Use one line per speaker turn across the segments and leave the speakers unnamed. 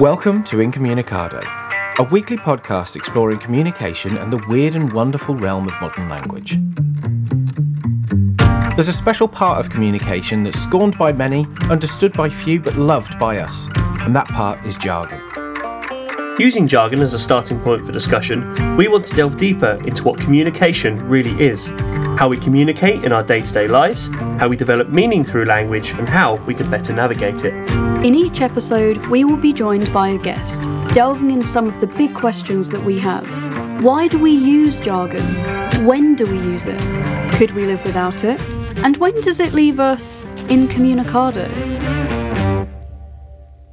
Welcome to Incommunicado, a weekly podcast exploring communication and the weird and wonderful realm of modern language. There's a special part of communication that's scorned by many, understood by few, but loved by us, and that part is jargon.
Using jargon as a starting point for discussion, we want to delve deeper into what communication really is how we communicate in our day to day lives, how we develop meaning through language, and how we can better navigate it.
In each episode, we will be joined by a guest, delving into some of the big questions that we have. Why do we use jargon? When do we use it? Could we live without it? And when does it leave us incommunicado?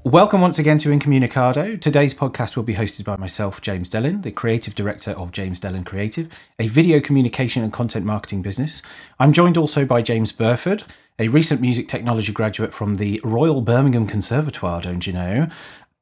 Welcome once again to Incommunicado. Today's podcast will be hosted by myself, James Dellin, the creative director of James Dellin Creative, a video communication and content marketing business. I'm joined also by James Burford, a recent music technology graduate from the Royal Birmingham Conservatoire, don't you know?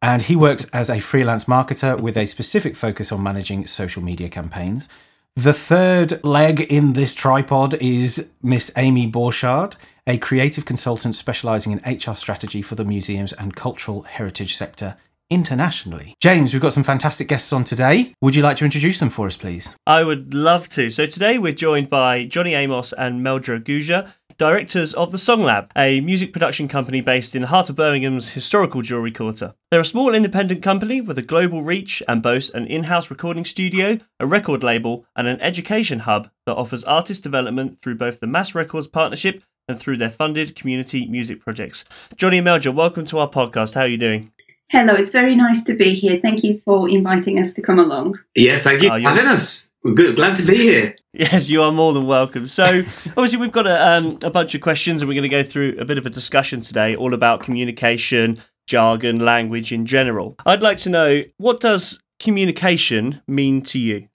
And he works as a freelance marketer with a specific focus on managing social media campaigns. The third leg in this tripod is Miss Amy Borchard a creative consultant specializing in HR strategy for the museums and cultural heritage sector internationally. James, we've got some fantastic guests on today. Would you like to introduce them for us, please?
I would love to. So today we're joined by Johnny Amos and Meldra Guja, directors of the Song Lab, a music production company based in the heart of Birmingham's historical jewellery quarter. They're a small independent company with a global reach and boast an in house recording studio, a record label, and an education hub that offers artist development through both the Mass Records partnership and through their funded community music projects. Johnny and Meldra, welcome to our podcast. How are you doing?
Hello, it's very nice to be here. Thank you for inviting us to come along.
Yes, thank you for having us. We're good. Glad to be here.
Yes, you are more than welcome. So, obviously, we've got a, um, a bunch of questions, and we're going to go through a bit of a discussion today, all about communication, jargon, language in general. I'd like to know what does communication mean to you?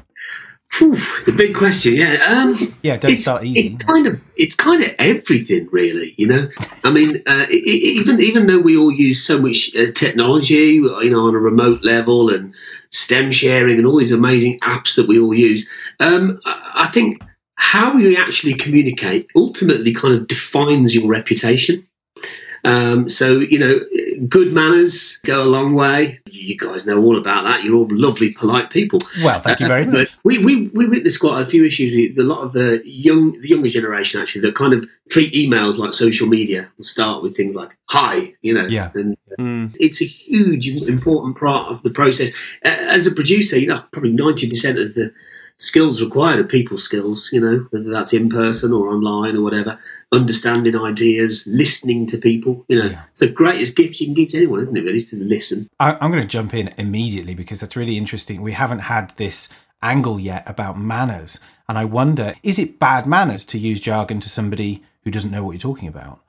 Whew, the big question, yeah. Um,
yeah, don't start easy.
It's kind of it's kind of everything, really. You know, I mean, uh, it, even even though we all use so much uh, technology, you know, on a remote level and STEM sharing and all these amazing apps that we all use, um, I think how you actually communicate ultimately kind of defines your reputation. Um, so, you know, good manners go a long way. You guys know all about that. You're all lovely, polite people.
Well, thank you very uh, much.
we, we, we witness quite a few issues with a lot of the young, the younger generation actually that kind of treat emails like social media. We'll start with things like "hi," you know.
Yeah.
And mm. it's a huge, important part of the process. As a producer, you know, probably ninety percent of the skills required are people skills, you know, whether that's in person or online or whatever, understanding ideas, listening to people, you know, yeah. it's the greatest gift you can give to anyone, isn't it, really, to listen.
I, I'm going to jump in immediately because that's really interesting. We haven't had this angle yet about manners. And I wonder, is it bad manners to use jargon to somebody who doesn't know what you're talking about?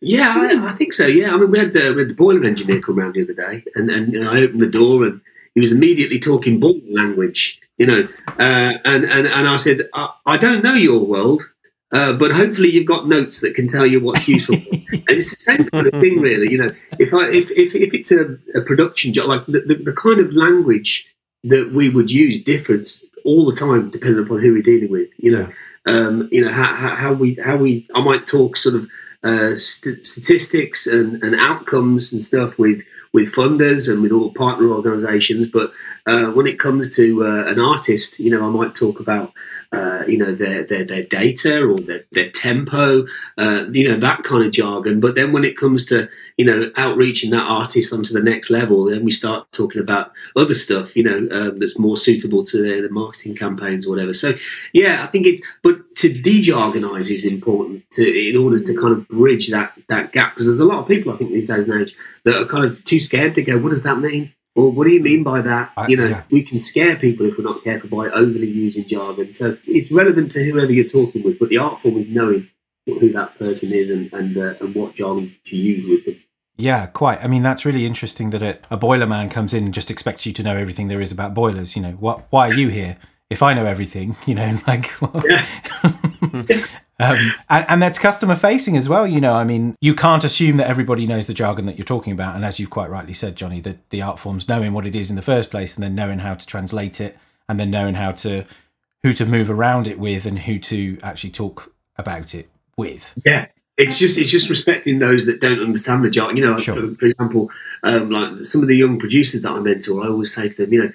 Yeah, I, I think so. Yeah, I mean, we had, uh, we had the boiler engineer come around the other day, and, and you know, I opened the door, and he was immediately talking boiler language, you know. Uh, and, and, and I said, I, I don't know your world, uh, but hopefully you've got notes that can tell you what's useful. and it's the same kind of thing, really. You know, if I, if, if, if it's a, a production job, like the, the, the, kind of language that we would use differs all the time, depending upon who we're dealing with. You know, um, you know how, how, how, we how we I might talk sort of uh, st- statistics and, and outcomes and stuff with with funders and with all partner organisations. But uh, when it comes to uh, an artist, you know, I might talk about uh, you know their, their their data or their, their tempo, uh, you know that kind of jargon. But then when it comes to you know outreaching that artist onto the next level, then we start talking about other stuff, you know, um, that's more suitable to their, marketing campaigns or whatever. So yeah, I think it's but to de-jargonize is important to in order to kind of bridge that that gap because there's a lot of people I think these days and age that are kind of too scared to go. What does that mean? Well, what do you mean by that? I, you know, yeah. we can scare people if we're not careful by overly using jargon. So it's relevant to whoever you're talking with, but the art form is knowing who that person is and and, uh, and what jargon to use with them.
Yeah, quite. I mean, that's really interesting that a, a boiler man comes in and just expects you to know everything there is about boilers. You know, what? Why are you here? If I know everything, you know, like. Well, yeah. Um, and, and, that's customer facing as well. You know, I mean, you can't assume that everybody knows the jargon that you're talking about. And as you've quite rightly said, Johnny, the, the art forms knowing what it is in the first place and then knowing how to translate it and then knowing how to who to move around it with and who to actually talk about it with.
Yeah, it's just it's just respecting those that don't understand the jargon. You know,
Sure.
for, for example, um, like some of the young producers that I mentor, I always say to them, you know,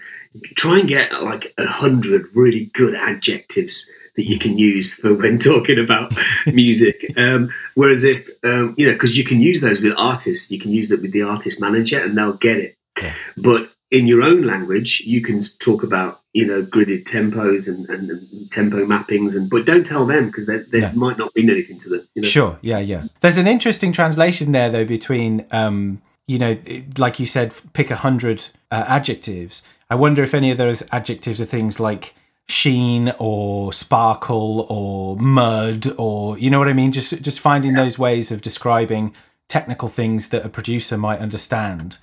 try and get like a hundred really good adjectives that you can use for when talking about music. Um, whereas if um, you know, because you can use those with artists, you can use that with the artist manager, and they'll get it.
Yeah.
But in your own language, you can talk about you know gridded tempos and, and, and tempo mappings, and but don't tell them because they, they
No.
might not mean anything to them. You know?
Sure. Yeah, yeah. There's an interesting translation there, though, between, um, you know, like you said, pick a hundred uh, adjectives. I wonder if any of those adjectives are things like sheen or sparkle or mud or you know what I mean. Just just finding those ways of describing technical things that a producer might understand.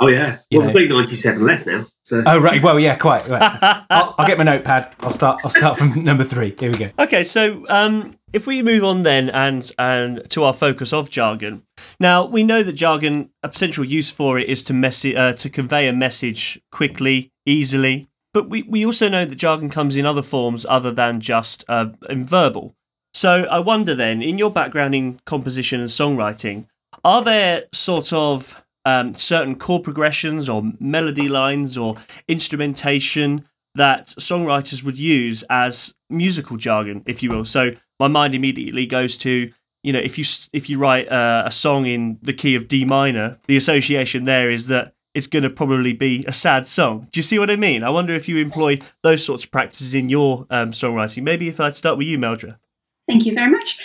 Oh yeah.
You
well,
know.
we've got 97 left now. So
Oh right. Well, yeah, quite. Right. I'll, I'll get my notepad. I'll start. I'll start from number three. Here we go.
Okay, so um, if we move on then and and to our focus of jargon. Now we know that jargon, a potential use for it is to messi- uh, to convey a message quickly, easily. But we, we also know that jargon comes in other forms other than just uh, in verbal. So I wonder then, in your background in composition and songwriting, are there sort of um, certain chord progressions or melody lines or instrumentation that songwriters would use as musical jargon, if you will. So my mind immediately goes to you know if you if you write uh, a song in the key of D minor, the association there is that it's going to probably be a sad song. Do you see what I mean? I wonder if you employ those sorts of practices in your um, songwriting. Maybe if I'd start with you, Meldra.
Thank you very much.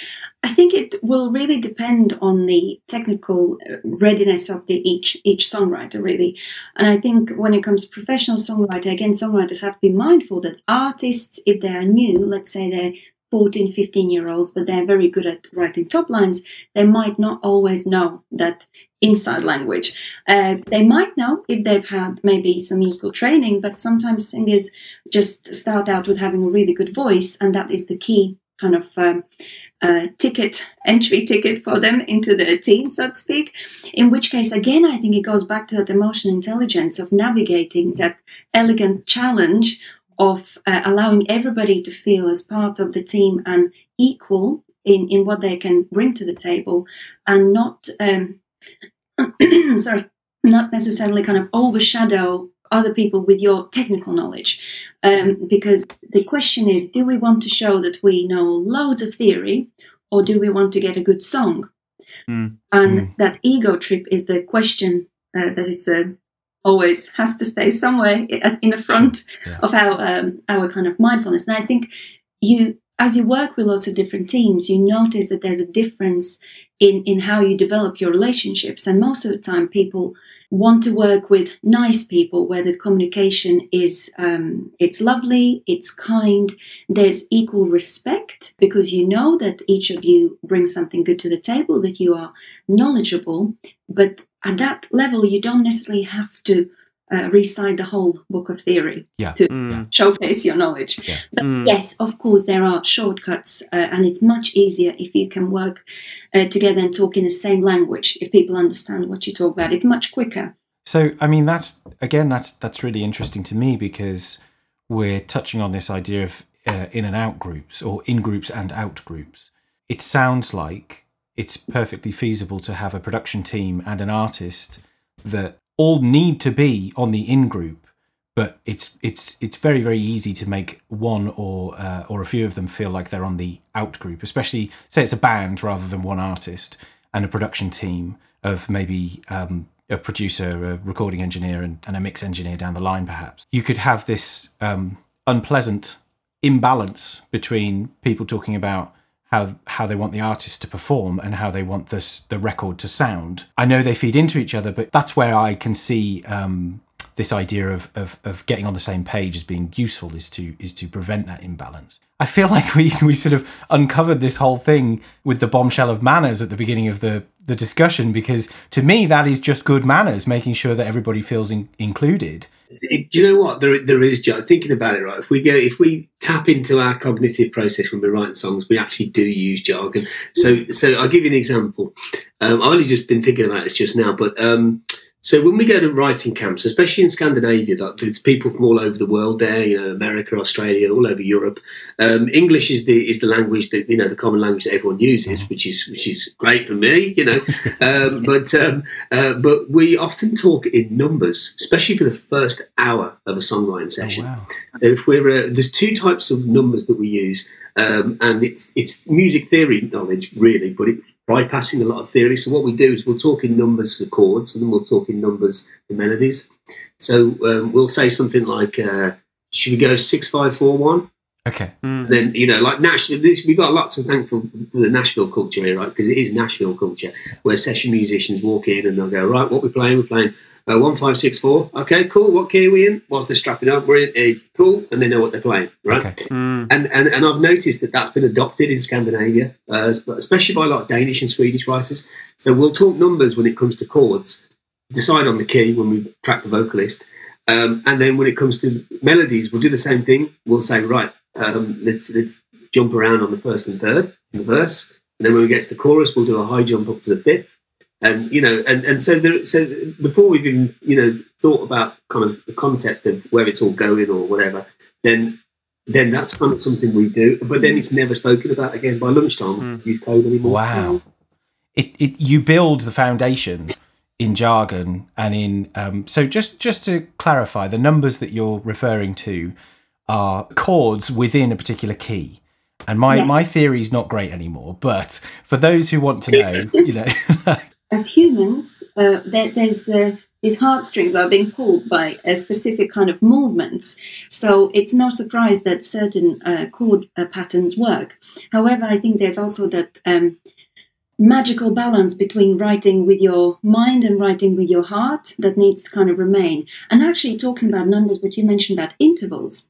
I think it will really depend on the technical uh, readiness of the each each songwriter, really. And I think when it comes to professional songwriter, again, songwriters have to be mindful that artists, if they are new, let's say they're 14, 15 year olds, but they're very good at writing top lines, they might not always know that inside language. Uh, they might know if they've had maybe some musical training, but sometimes singers just start out with having a really good voice, and that is the key kind of um, uh, ticket, entry ticket for them into the team, so to speak. In which case, again, I think it goes back to that emotional intelligence of navigating that elegant challenge of uh, allowing everybody to feel as part of the team and equal in, in what they can bring to the table and not, um, sorry, not necessarily kind of overshadow other people with your technical knowledge. Um, because the question is do we want to show that we know loads of theory or do we want to get a good song?
Mm.
And
Mm.
that ego trip is the question uh, that is uh, always has to stay somewhere in the front
Yeah.
of our um, our kind of mindfulness. And I think you, as you work with lots of different teams, you notice that there's a difference in in how you develop your relationships. And most of the time, people want to work with nice people where the communication is um, it's lovely it's kind there's equal respect because you know that each of you brings something good to the table that you are knowledgeable but at that level you don't necessarily have to uh, recite the whole book of theory
Yeah.
to
Mm.
showcase your knowledge
Yeah.
but
Mm.
yes of course there are shortcuts uh, and it's much easier if you can work uh, together and talk in the same language if people understand what you talk about it's much quicker
So, I mean, that's again, that's that's really interesting to me because we're touching on this idea of uh, in and out groups or in groups and out groups. It sounds like it's perfectly feasible to have a production team and an artist that all need to be on the in group, but it's it's it's very very easy to make one or uh, or a few of them feel like they're on the out group, especially say it's a band rather than one artist and a production team of maybe um, a producer, a recording engineer, and, and a mix engineer down the line, perhaps. You could have this um, unpleasant imbalance between people talking about how how they want the artist to perform and how they want this the record to sound. I know they feed into each other, but that's where I can see um, this idea of, of of getting on the same page as being useful is to is to prevent that imbalance. I feel like we we sort of uncovered this whole thing with the bombshell of manners at the beginning of the the discussion because to me that is just good manners, making sure that everybody feels in, included.
It- do you know what there there is? Joe, Thinking about it, right? If we go, if we tap into our cognitive process when we're writing songs, we actually do use jargon. So, so I'll give you an example. Um, I've only just been thinking about this just now, but um, So when we go to writing camps, especially in Scandinavia, that there's people from all over the world there, you know, America, Australia, all over Europe. Um, English is the is the language that you know the common language that everyone uses, which is which is great for me, you know. um, but um, uh, but we often talk in numbers, especially for the first hour of a songwriting session.
Oh, wow.
So if we're uh, there's two types of numbers that we use, um, and it's it's music theory knowledge really, but it's bypassing a lot of theory. So what we do is we'll talk in numbers for chords, and then we'll talk in numbers for melodies. So um, we'll say something like, uh, "Should we go six five four one?"
Okay.
Mm.
Then you know, like Nashville, this, we got lots of thankful for the Nashville culture here, right? Because it is Nashville culture, where session musicians walk in and they'll go, right, what we're playing? We're playing uh, one five six four. Okay, cool. What key are we in? Whilst they're strapping up, we're in A. Cool, and they know what they're playing, right?
Okay.
Mm.
And, and and I've noticed that that's been adopted in Scandinavia, uh, especially by a lot of Danish and Swedish writers. So we'll talk numbers when it comes to chords, decide on the key when we track the vocalist, um, and then when it comes to melodies, we'll do the same thing. We'll say, right, um, let's let's jump around on the first and third in the verse, and then when we get to the chorus, we'll do a high jump up to the fifth. And you know, and, and so there, so before we've even you know thought about kind of the concept of where it's all going or whatever, then then that's kind of something we do. But then it's never spoken about again by lunchtime.
Mm.
Use code anymore.
Wow. It, it you build the foundation in jargon and in um, so just just to clarify the numbers that you're referring to are chords within a particular key and my
Yes.
my theory is not great anymore but for those who want to know you know
as humans, uh, there, there's uh, these heartstrings are being pulled by a specific kind of movements. So it's no surprise that certain uh, chord uh, patterns work. However, I think there's also that um, magical balance between writing with your mind and writing with your heart that needs to kind of remain. And actually, talking about numbers, but you mentioned about intervals.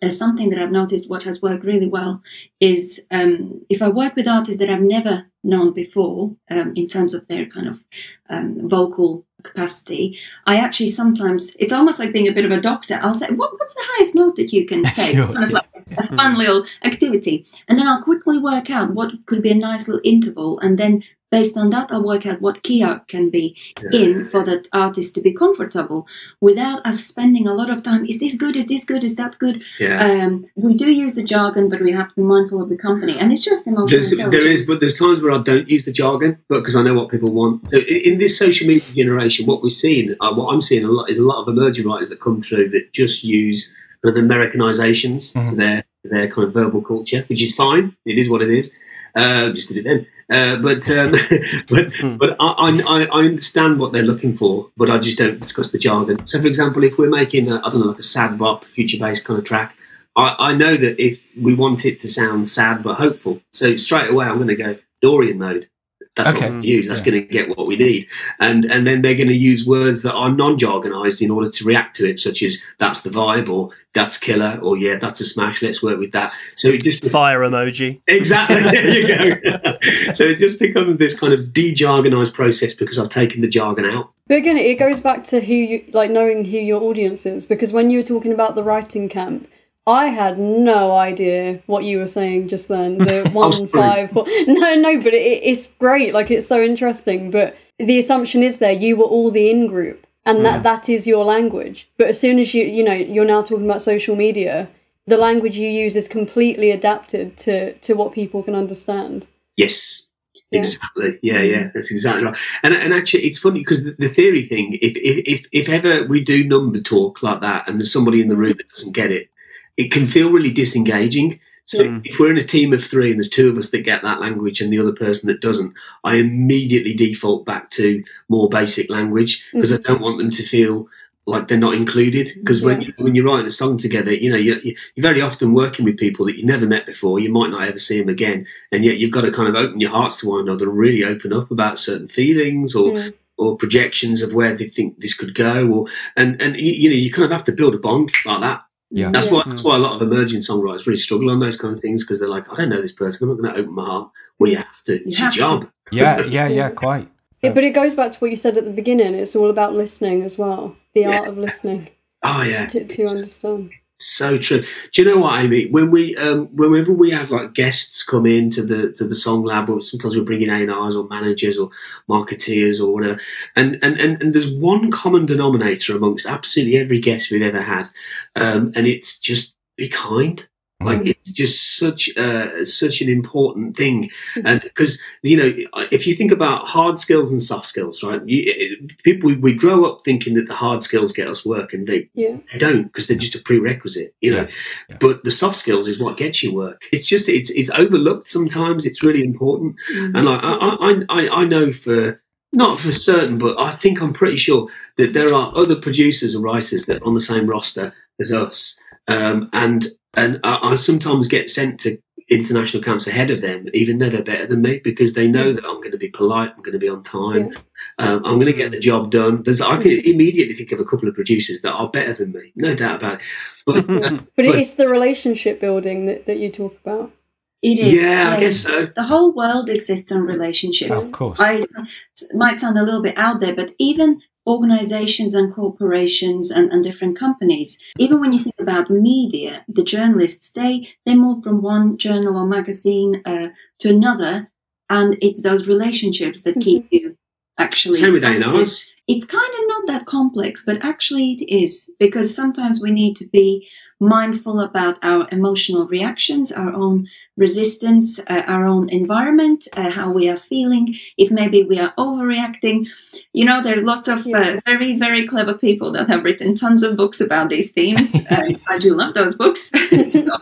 Uh, something that I've noticed what has worked really well is um, if I work with artists that I've never known before um, in terms of their kind of um, vocal capacity, I actually sometimes it's almost like being a bit of a doctor. I'll say, what, "What's the highest note that you can take?"
Sure,
kind of like a fun little activity, and then I'll quickly work out what could be a nice little interval, and then based on that, I'll work out what key I can be in for that artist to be comfortable without us spending a lot of time. Is this good? Is this good? Is that good?
Yeah.
Um, we do use the jargon, but we have to be mindful of the company, and it's just emotional
There's, there is, but there's times where I don't use the jargon, but because I know what people want. So in, in this social media generation, what we're seeing, uh, what I'm seeing a lot, is a lot of emerging writers that come through that just use kind of Americanizations to
Mhm.
their their kind of verbal culture, which is fine. It is what it is. Uh, just did it then. Uh, but um, but but I, I I understand what they're looking for, but I just don't discuss the jargon. So, for example, if we're making I don't know like a sad bop, future based kind of track, I, I know that if we want it to sound sad but hopeful, so straight away I'm going to go Dorian mode. That's
Okay.
what we use. That's
Yeah.
going to get what we need, and and then they're going to use words that are non-jargonized in order to react to it, such as "that's the vibe" or "that's killer" or "yeah, that's a smash." Let's work with that. So it just
Fire emoji.
Exactly. There you go. so it just becomes this kind of de-jargonized process because I've taken the jargon out.
But again, it goes back to who you like knowing who your audience is. Because when you were talking about the writing camp, I had no idea what you were saying just then. The one five four. No, no, but it, it's great. Like it's so interesting. But the assumption is there you were all the in group, and that mm. that is your language. But as soon as you you know you're now talking about social media, the language you use is completely adapted to to what people can understand.
Yes.
Yeah.
Exactly. Yeah, yeah, that's exactly right. And and actually, it's funny because the, the theory thing. If, if if if ever we do number talk like that, and there's somebody in the room that doesn't get it, it can feel really disengaging. So
Mm.
if we're in a team of three and there's two of us that get that language and the other person that doesn't, I immediately default back to more basic language because I don't want them to feel like they're not included. Because when you, when you're writing a song together, you know you're, you're very often working with people that you've never met before. You might not ever see them again, and yet you've got to kind of open your hearts to one another and really open up about certain feelings or
Mm.
or projections of where they think this could go. Or and and you, you know you kind of have to build a bond like that.
Yeah.
That's
Yeah.
why that's why a lot of emerging songwriters really struggle on those kind of things because they're like, I don't know this person. I'm not going to open my heart. Well, you have to. It's your
have to.
job.
yeah yeah yeah quite
Yeah, but it goes back to what you said at the beginning. It's all about listening as well. The art of listening
Oh yeah.
to, to understand.
So true. Do you know what, Amy? When we, um, whenever we have like guests come in to the to the song lab, or sometimes we bring in A and R's or managers or marketeers or whatever, and, and and and there's one common denominator amongst absolutely every guest we've ever had, um, and it's just be kind. Like
Mm.
it's just such uh, such an important thing, and because you know if you think about hard skills and soft skills, right? You, people we, grow up thinking that the hard skills get us work, and they
Yeah.
they don't because they're just a prerequisite, you know.
Yeah, yeah.
But the soft skills is what gets you work. It's just it's it's overlooked sometimes. It's really important,
Mm-hmm.
and like I I I, I know for. Not for certain, but I think I'm pretty sure that there are other producers and writers that are on the same roster as us, um, and and I, I sometimes get sent to international camps ahead of them, even though they're better than me, because they know that I'm going to be polite, I'm going to be on time, um, I'm going to get the job done. There's, I can immediately think of a couple of producers that are better than me, no doubt about it. But uh,
But
But-
it's the relationship building that, that you talk about.
It is.
yeah, I guess so.
The whole world exists on relationships.
Of course.
I it might sound a little bit out there, but even organizations and corporations and, and different companies, even when you think about media, the journalists, they, they move from one journal or magazine uh, to another, and it's those relationships that keep you actually.
Same with
active.
A&Rs.
It's kind of not that complex, but actually it is, because sometimes we need to be mindful about our emotional reactions, our own resistance, uh, our own environment, uh, how we are feeling, if maybe we are overreacting. You know, there's lots of uh, very, very clever people that have written tons of books about these themes. I do love those books. So,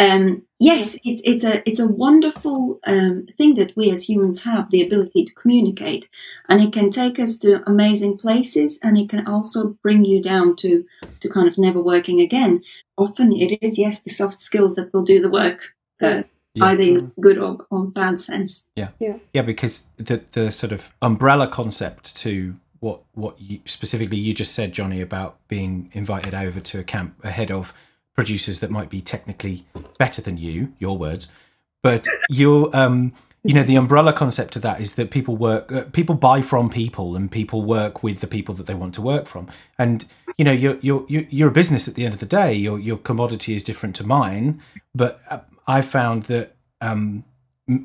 um, yes, it's it's a it's a wonderful um, thing that we as humans have the ability to communicate, and it can take us to amazing places, and it can also bring you down to to kind of never working again. Often it is yes the soft skills that will do the work, uh,
Yeah.
either in good or, or bad sense.
Yeah, yeah, yeah. because the the sort of umbrella concept to what what you, specifically you just said, Johnny, about being invited over to a camp ahead of producers that might be technically better than you, your words, but you um you know the umbrella concept of that is that people work uh, people buy from people and people work with the people that they want to work from. And you know you're you're you're a business at the end of the day. Your your commodity is different to mine. But uh, i found that um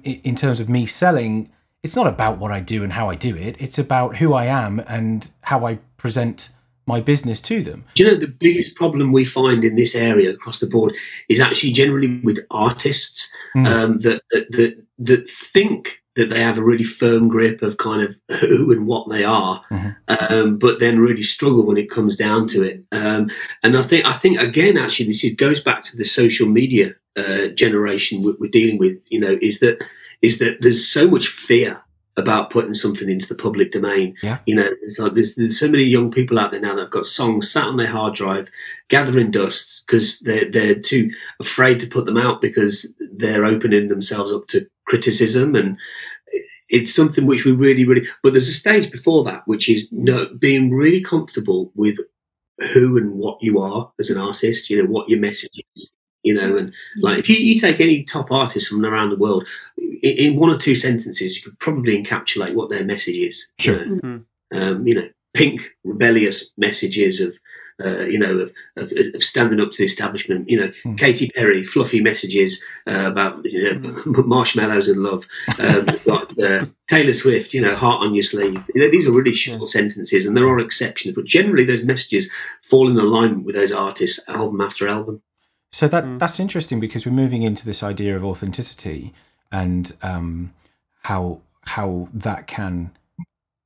in terms of me selling it's not about what i do and how i do it. It's about who i am and how i present my business to them
Do you know the biggest problem we find in this area across the board is actually generally with artists
Mm.
um, that, that that that think that they have a really firm grip of kind of who and what they are,
Mhm.
um, but then really struggle when it comes down to it. Um, and I think I think again, actually, this is, goes back to the social media uh, generation we- we're dealing with. You know, is that is that there's so much fear about putting something into the public domain.
Yeah.
You know, it's like there's, there's so many young people out there now that have got songs sat on their hard drive, gathering dust because they're they're too afraid to put them out because they're opening themselves up to criticism and it's something which we really really but there's a stage before that which is no, being really comfortable with who and what you are as an artist you know what your message is you know and like if you, you take any top artist from around the world in, in one or two sentences you could probably encapsulate what their message is you
Sure.
know?
Mhm.
um, you know Pink rebellious messages of uh, you know, of, of, of standing up to the establishment. You know,
Mm.
Katy Perry, fluffy messages uh, about you know marshmallows and love. Um, we've got uh, Taylor Swift, you know, heart on your sleeve. These are really short sentences, and there are exceptions, but generally those messages fall in alignment with those artists, album after album.
So that
Mm.
that's interesting because we're moving into this idea of authenticity and um, how how that can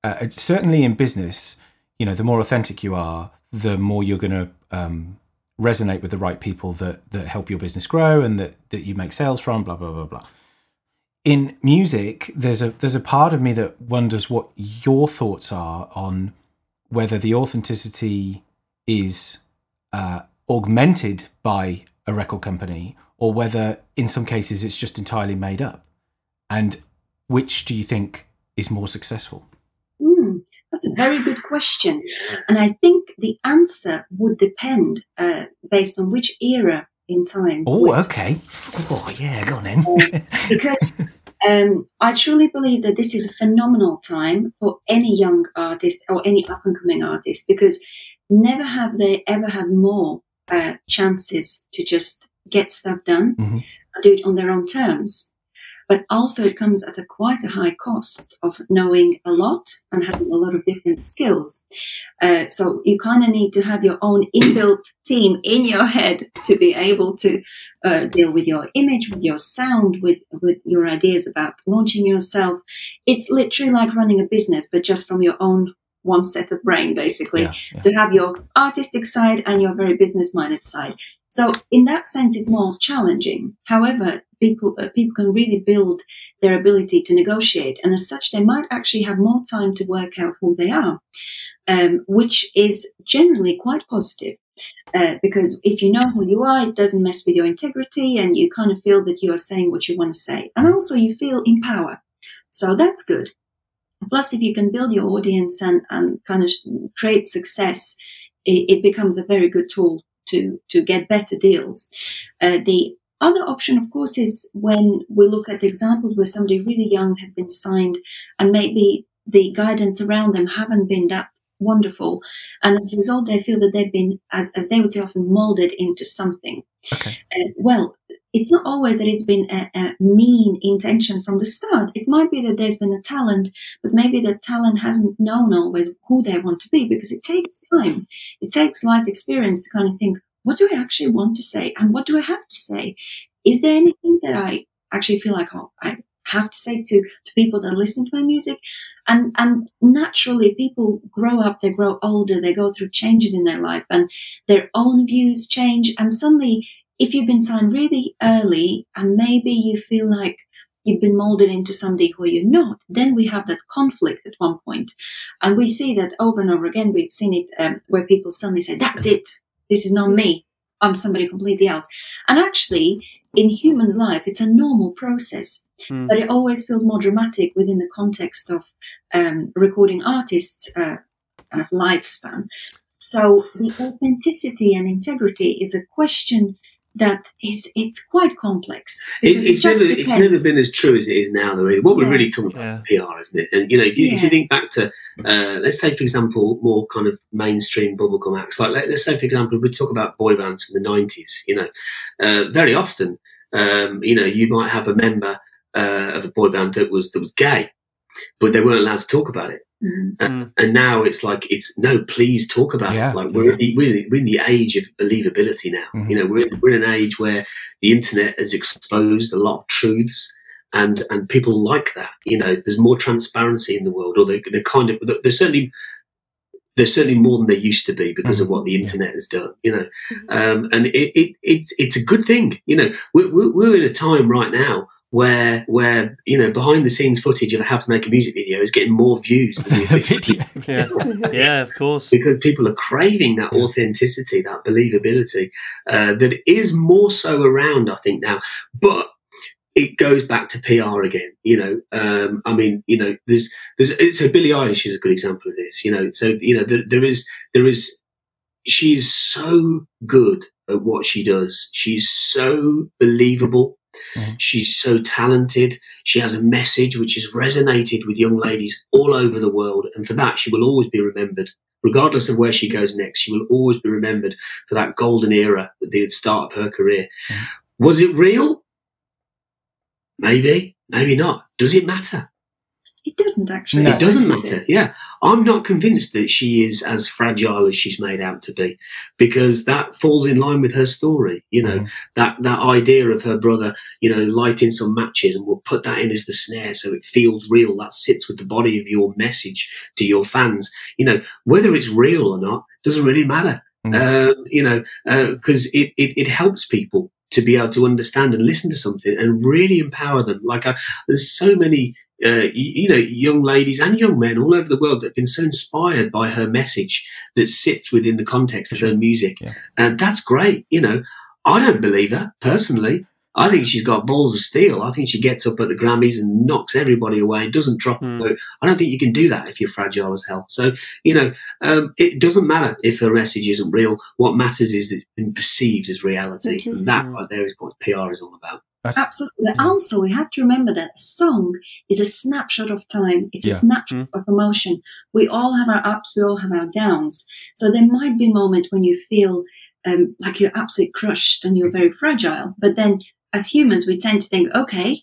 uh, certainly in business. You know, the more authentic you are, the more you're going to um, resonate with the right people that that help your business grow and that that you make sales from. Blah blah blah blah. In music, there's a there's a part of me that wonders what your thoughts are on whether the authenticity is uh, augmented by a record company or whether in some cases it's just entirely made up and which do you think is more successful
Hmm, that's a very good question. And I think the answer would depend uh, based on which era in time.
oh
which-
okay oh yeah go on then
because um, I truly believe that this is a phenomenal time for any young artist or any up and coming artist because never have they ever had more uh, chances to just get stuff done
Mhm.
and do it on their own terms. But also, it comes at a quite a high cost of knowing a lot and having a lot of different skills. Uh, so you kind of need to have your own inbuilt team in your head to be able to uh, deal with your image, with your sound, with with your ideas about launching yourself. It's literally like running a business, but just from your own one set of brain, basically
Yeah, yeah.
to have your artistic side and your very business minded side. So in that sense, it's more challenging. However, people uh, people can really build their ability to negotiate, and as such, they might actually have more time to work out who they are, um, which is generally quite positive. Uh, because if you know who you are, it doesn't mess with your integrity, and you kind of feel that you are saying what you want to say, and also you feel in power. So that's good. Plus, if you can build your audience and, and kind of create success, it, it becomes a very good tool to, to get better deals. Uh, the other option, of course, is when we look at examples where somebody really young has been signed and maybe the guidance around them haven't been that wonderful. And as a result, they feel that they've been, as, as they would say, often molded into something.
Okay.
Uh, well, it's not always that it's been a, a mean intention from the start. It might be that there's been a talent, but maybe the talent hasn't known always who they want to be because it takes time. It takes life experience to kind of think, what do I actually want to say? And what do I have to say? Is there anything that I actually feel like, oh, I have to say to, to people that listen to my music? And, and naturally, people grow up, they grow older, they go through changes in their life, and their own views change. And suddenly, if you've been signed really early and maybe you feel like you've been molded into somebody who you're not, then we have that conflict at one point. And we see that over and over again. We've seen it um, where people suddenly say, That's it. This is not me. I'm somebody completely else. And actually, in humans' life, it's a normal process,
Mm.
but it always feels more dramatic within the context of um, recording artists' uh, kind of lifespan. So the authenticity and integrity is a question that is it's quite complex.
It,
because
it's
just
never it's never been as true as it is now. Though really. what we're really talking about
Yeah.
PR, isn't it? And you know, if you, if you think back to uh, let's take for example more kind of mainstream bubblegum acts, like let, us say for example we talk about boy bands from the nineties. You know, uh, very often um, you know you might have a member uh, of a boy band that was that was gay, but they weren't allowed to talk about it.
Mhm.
Mm.
And now it's like it's no, please talk about
Yeah,
it. Like we're in the, we're, in the- we're in the age of believability now.
Mhm.
You know, we're in, we're in an age where the internet has exposed a lot of truths, and and people like that. You know, there's more transparency in the world, or they they're kind of they're certainly there's certainly more than there used to be because of what the internet has done. You know, um, and it, it it's it's a good thing. You know, we're, we're, we're in a time right now. Where, where you know, behind the scenes footage of how to make a music video is getting more views than the
The
official
video.
Yeah. yeah, of course.
because people are craving that authenticity, that believability uh, that is more so around, I think, now. But it goes back to PR again. You know, um, I mean, you know, there's, there's, so Billie Eilish is a good example of this. You know, so you know, there, there is, there is, she is so good at what she does. She's so believable.
Mhm.
She's so talented. She has a message which has resonated with young ladies all over the world. And for that, she will always be remembered. Regardless of where she goes next, she will always be remembered for that golden era at the start of her career.
Mhm.
Was it real? Maybe, maybe not. Does it matter?
It doesn't actually.
No.
It doesn't
does
matter. Yeah. I'm not convinced that she is as fragile as she's made out to be because that falls in line with her story. You know,
Mhm.
that, that idea of her brother, you know, lighting some matches and we'll put that in as the snare so it feels real. That sits with the body of your message to your fans. You know, whether it's real or not doesn't really matter.
Mhm.
Um, you know, because it, it, it helps people to be able to understand and listen to something and really empower them. Like, I, there's so many uh, you, you know, young ladies and young men all over the world that have been so inspired by her message that sits within the context of her music.
Yeah.
And that's great. You know, I don't believe her personally. I think she's got balls of steel. I think she gets up at the Grammys and knocks everybody away and doesn't drop
Hmm.
a note. I don't think you can do that if you're fragile as hell. So, you know, um, it doesn't matter if her message isn't real. What matters is that it's been perceived as reality. And that
Hmm.
right there is what PR is all about.
That's,
Absolutely.
Yeah.
Also, we have to remember that a song is a snapshot of time. It's
Yeah.
a snapshot of emotion. We all have our ups. We all have our downs. So there might be a moment when you feel um, like you're absolutely crushed and you're very fragile. But then as humans, we tend to think, okay,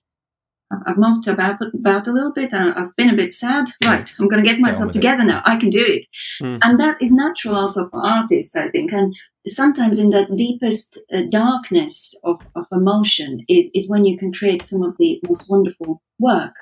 I've moped about, about a little bit. I've been a bit sad. Right, I'm going to get myself together it. now. I can do it. Mm. And that is natural also for artists, I think. And sometimes in that deepest uh, darkness of, of emotion is, is when you can create some of the most wonderful work.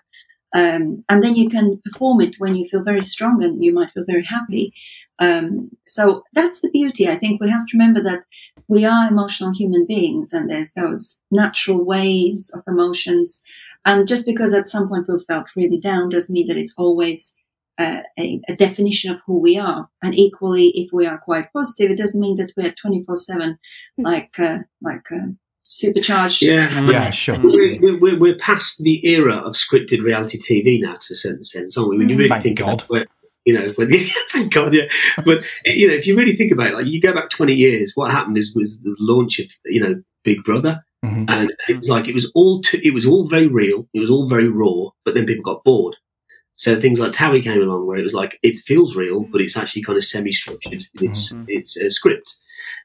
Um, and then you can perform it when you feel very strong and you might feel very happy. Um, so that's the beauty. I think we have to remember that we are emotional human beings and there's those natural waves of emotions and just because at some point we've felt really down doesn't mean that it's always uh, a, a, definition of who we are. And equally, if we are quite positive, it doesn't mean that we're 24 7 hmm. like, uh, like, uh, supercharged.
Yeah,
yeah, sure.
We're, we're, we're, past the era of scripted reality TV now, to a certain sense, aren't we? When you really
Thank
think
God.
about it, you know, when, thank God, yeah. But you know, if you really think about it, like you go back twenty years, what happened is was the launch of you know Big Brother, Mm-hmm. And it was like it was all too, it was all very real. It was all very raw. But then people got bored. So things like Towie came along, where it was like it feels real, but it's actually kind of semi-structured. It's mm-hmm. it's a script,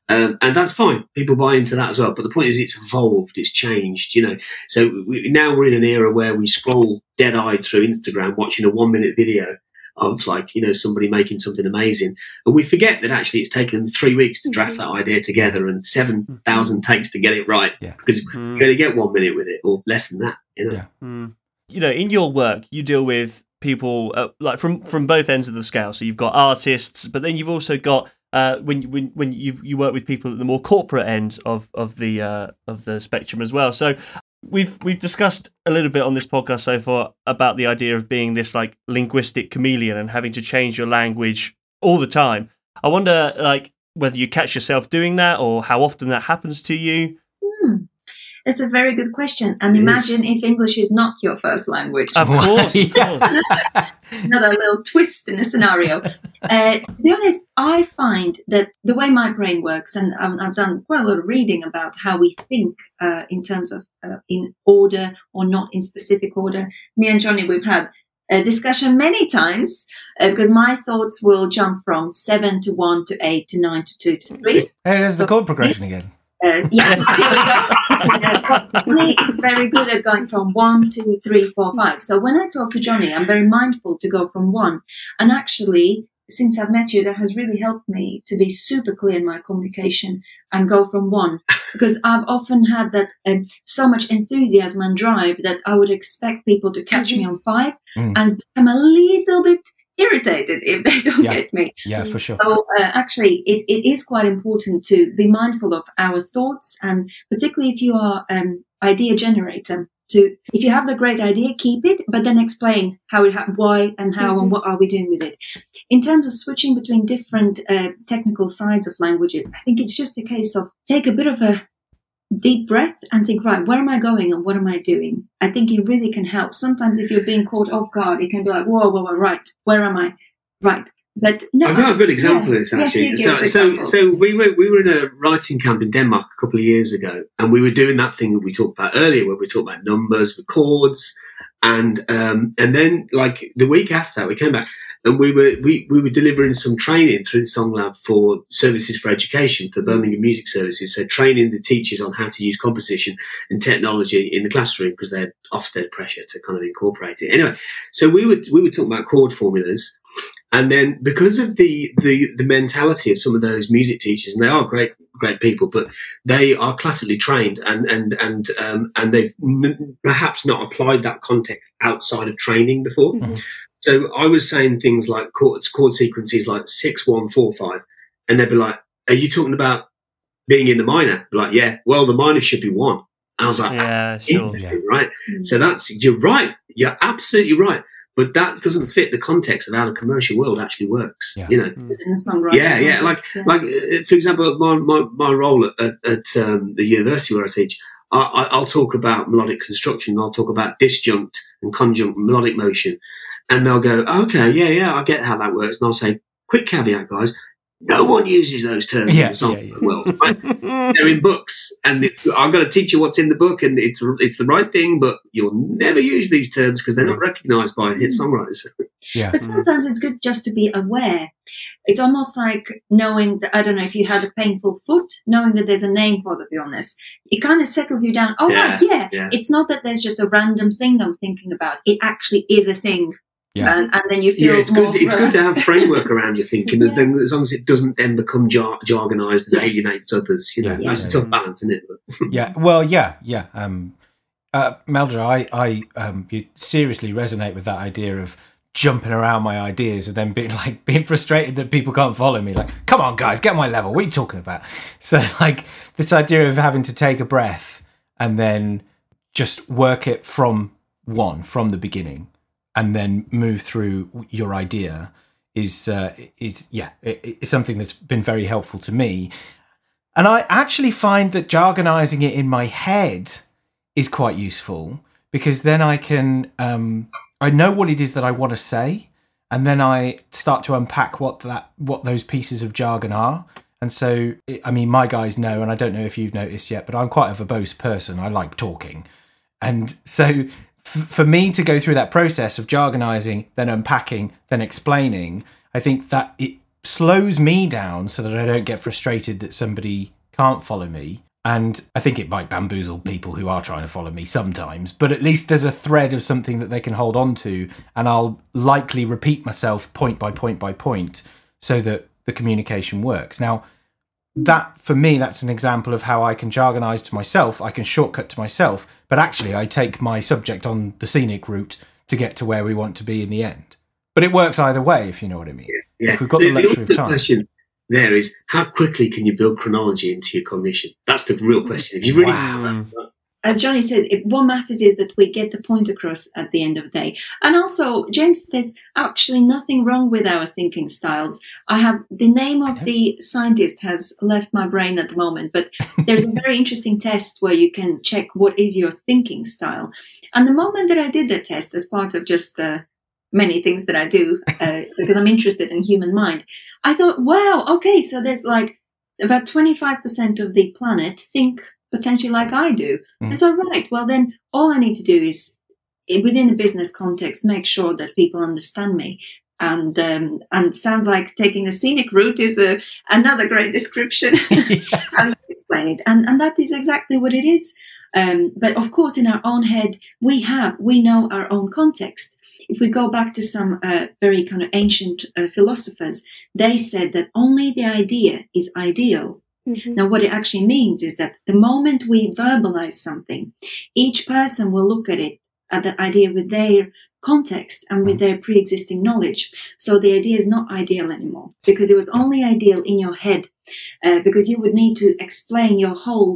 um, and that's fine. People buy into that as well. But the point is, it's evolved, it's changed. You know, so we, now we're in an era where we scroll dead-eyed through Instagram, watching a one-minute video, of like you know somebody making something amazing and we forget that actually it's taken three weeks to draft mm-hmm. that idea together and 7000 mm-hmm. takes to get it right
yeah.
because mm. you're going to get one minute with it or less than that you know
yeah.
mm. you know in your work you deal with people uh, like from from both ends of the scale so you've got artists but then you've also got uh, when when when you you work with people at the more corporate end of of the uh, of the spectrum as well. So we've we've discussed a little bit on this podcast so far about the idea of being this like linguistic chameleon and having to change your language all the time. I wonder like whether you catch yourself doing that or how often that happens to you.
Hmm. It's a very good question. And imagine if English is not your first language.
Of course, of course.
Another little twist in the scenario. Uh, to be honest, I find that the way my brain works, and um, I've done quite a lot of reading about how we think uh, in terms of uh, in order or not in specific order. Me and Johnny, we've had a discussion many times uh, because my thoughts will jump from seven to one to eight to nine to two to three.
Hey, there's so, the chord progression again.
Uh, yeah, here we go. Johnny is very good at going from one, two, three, four, five. So when I talk to Johnny, I'm very mindful to go from one. And actually, since I've met you, that has really helped me to be super clear in my communication and go from one. Because I've often had that um, so much enthusiasm and drive that I would expect people to catch me on five mm. and become a little bit irritated if they don't
yeah.
get me.
Yeah, for sure.
So uh, actually, it, it is quite important to be mindful of our thoughts, and particularly if you are um, idea generator. To if you have the great idea, keep it, but then explain how it, ha- why, and how, mm-hmm. and what are we doing with it. In terms of switching between different uh, technical sides of languages, I think it's just a case of take a bit of a deep breath and think, right, where am I going and what am I doing? I think it really can help. Sometimes if you're being caught off guard, it can be like, whoa, whoa, whoa, right, where am I? Right. But no,
I've got a good example yeah. of this actually.
Yes,
so, so, so we were we were in a writing camp in Denmark a couple of years ago, and we were doing that thing that we talked about earlier, where we talked about numbers with chords, and um, and then like the week after we came back and we were we, we were delivering some training through the Song Lab for Services for Education for Birmingham Music Services. So training the teachers on how to use composition and technology in the classroom because they're Ofsted pressure to kind of incorporate it. Anyway, so we were we were talking about chord formulas, and then because of the the the mentality of some of those music teachers, and they are great great people, but they are classically trained and and and um, and they've m- perhaps not applied that context outside of training before. Mm-hmm. So I was saying things like chord, chord sequences like six one four five, and they'd be like, "Are you talking about being in the minor?" like, yeah. Well, the minor should be one. And I was like,
yeah, sure,
yeah. right? Mm-hmm. So that's you're right. You're absolutely right but that doesn't fit the context of how the commercial world actually works. Yeah. You know,
mm.
yeah, yeah. Like, yeah. like uh, for example, my my, my role at, at um, the university where I teach, I, will talk about melodic construction. I'll talk about disjunct and conjunct melodic motion, and they'll go, okay, yeah, yeah, I get how that works. And I'll say, quick caveat, guys. No one uses those terms yeah, in the song yeah, world. Right? They're in books and it's, I'm going to teach you what's in the book, and it's it's the right thing, but you'll never use these terms because they're not mm. recognised by hit mm. songwriters.
Yeah.
But sometimes it's good just to be aware. It's almost like knowing that, I don't know, if you had a painful foot, knowing that there's a name for the illness, it kind of settles you down. Oh,
Yeah,
right, yeah.
yeah.
It's not that there's just a random thing I'm thinking about. It actually is a thing.
Yeah.
And, and then you feel
Yeah, it's
more
good. It's good to have framework around your thinking, as,
Yeah.
then, as long as it doesn't then become jar- jargonized and
Yes.
alienates others. You know,
Yeah.
that's a
Yeah.
tough balance, isn't it?
Yeah well yeah yeah um uh meldra i i um you seriously resonate with that idea of jumping around my ideas and then being like being frustrated that people can't follow me like come on guys get my level what are you talking about so like this idea of having to take a breath and then just work it from one from the beginning and then move through your idea is uh, is yeah it, it's something that's been very helpful to me and I actually find that jargonizing it in my head is quite useful because then I can um, I know what it is that I want to say, and then I start to unpack what that what those pieces of jargon are. And so, I mean, my guys know, and I don't know if you've noticed yet, but I'm quite a verbose person. I like talking, and so for me to go through that process of jargonizing, then unpacking, then explaining, I think that it slows me down so that I don't get frustrated that somebody can't follow me. And I think it might bamboozle people who are trying to follow me sometimes, but at least there's a thread of something that they can hold on to. And I'll likely repeat myself point by point by point so that the communication works. Now, that for me that's an example of how i can jargonize to myself i can shortcut to myself but actually i take my subject on the scenic route to get to where we want to be in the end but it works either way if you know what i mean
Yeah.
If we've got the luxury of time.
question there is how quickly can you build chronology into your cognition? That's the real question. If you really
Wow.
As Johnny said, it, what matters is that we get the point across at the end of the day. And also, James, there's actually nothing wrong with our thinking styles. I have the name of the scientist has left my brain at the moment, but there's a very interesting test where you can check what is your thinking style. And the moment that I did the test, as part of just uh, many things that I do, uh, because I'm interested in human mind, I thought, wow, okay, so there's like about 25% of the planet think potentially like I do. I thought, right, well, then all I need to do is, within a business context, make sure that people understand me. And um, and sounds like taking the scenic route is a, another great description. and explain it, and and that is exactly what it is. Um, but of course, in our own head, we have we know our own context. If we go back to some uh, very kind of ancient uh, philosophers, they said that only the idea is ideal.
Mhm.
Now, what it actually means is that the moment we verbalize something, each person will look at it, at the idea with their context and with their pre existing knowledge. So the idea is not ideal anymore because it was only ideal in your head, uh, because you would need to explain your whole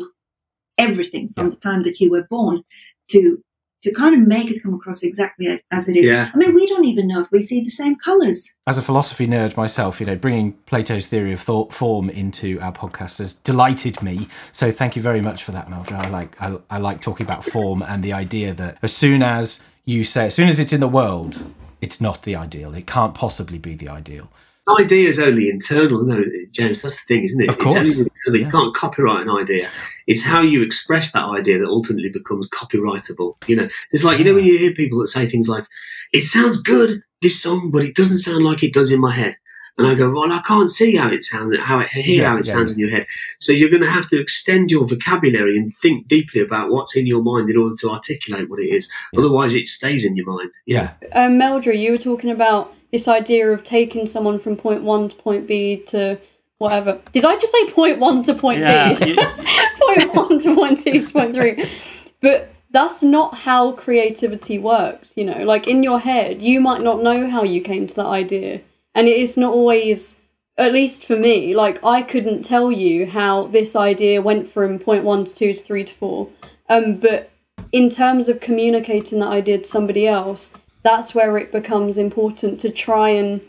everything from the time that you were born to. To kind of make it come across exactly as it is.
Yeah.
I mean, we don't even know if we see the same colors.
as a philosophy nerd myself, you know, bringing Plato's theory of thought form into our podcast has delighted me. So thank you very much for that, Meldra. I like I, I like talking about form and the idea that as soon as you say, as soon as it's in the world, it's not the ideal. It can't possibly be the ideal.
Idea is only internal, no, James. That's the thing, isn't it?
Of course.
It's only internal.
Yeah.
You can't copyright an idea. It's how you express that idea that ultimately becomes copyrightable. You know, it's like you know when you hear people that say things like, "It sounds good, this song, but it doesn't sound like it does in my head." And I go, well, I can't see how it sounds, how it hear
Yeah,
how it
yeah,
sounds in your head. So you're going to have to extend your vocabulary and think deeply about what's in your mind in order to articulate what it is. Otherwise, it stays in your mind.
Yeah.
Um, Meldra, you were talking about this idea of taking someone from point one to point B to whatever. Did I just say point one to point
Yeah,
B? point one to point two to point three. But that's not how creativity works, you know. Like in your head, you might not know how you came to that idea. And it is not always at least for me, like I couldn't tell you how this idea went from point one to two to three to four. Um, but in terms of communicating that idea to somebody else, that's where it becomes important to try and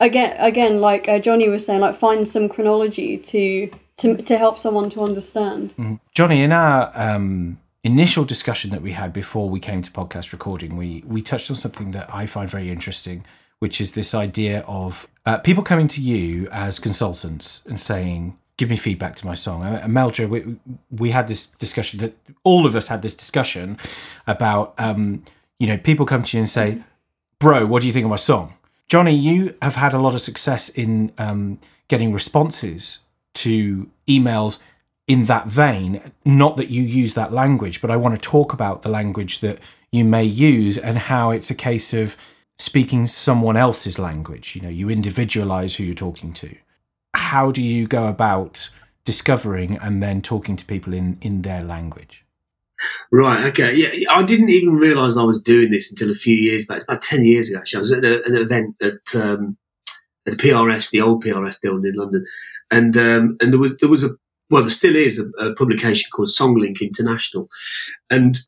again, again, like uh, Johnny was saying, like find some chronology to to to help someone to understand.
Johnny, in our um, initial discussion that we had before we came to podcast recording, we we touched on something that I find very interesting, which is this idea of uh, people coming to you as consultants and saying, give me feedback to my song. Uh, Meldra, we, we had this discussion that all of us had this discussion about, um, you know, people come to you and say, bro, what do you think of my song? Johnny, you have had a lot of success in um, getting responses to emails in that vein. Not that you use that language, but I want to talk about the language that you may use and how it's a case of speaking someone else's language. You know, you individualize who you're talking to. How do you go about discovering and then talking to people in, in their language?
Right. Okay. Yeah. I didn't even realise I was doing this until a few years back. It's about ten years ago. Actually, I was at a, an event at um, at the PRS, the old PRS building in London, and um, and there was there was a well, there still is a, a publication called Songlink International, and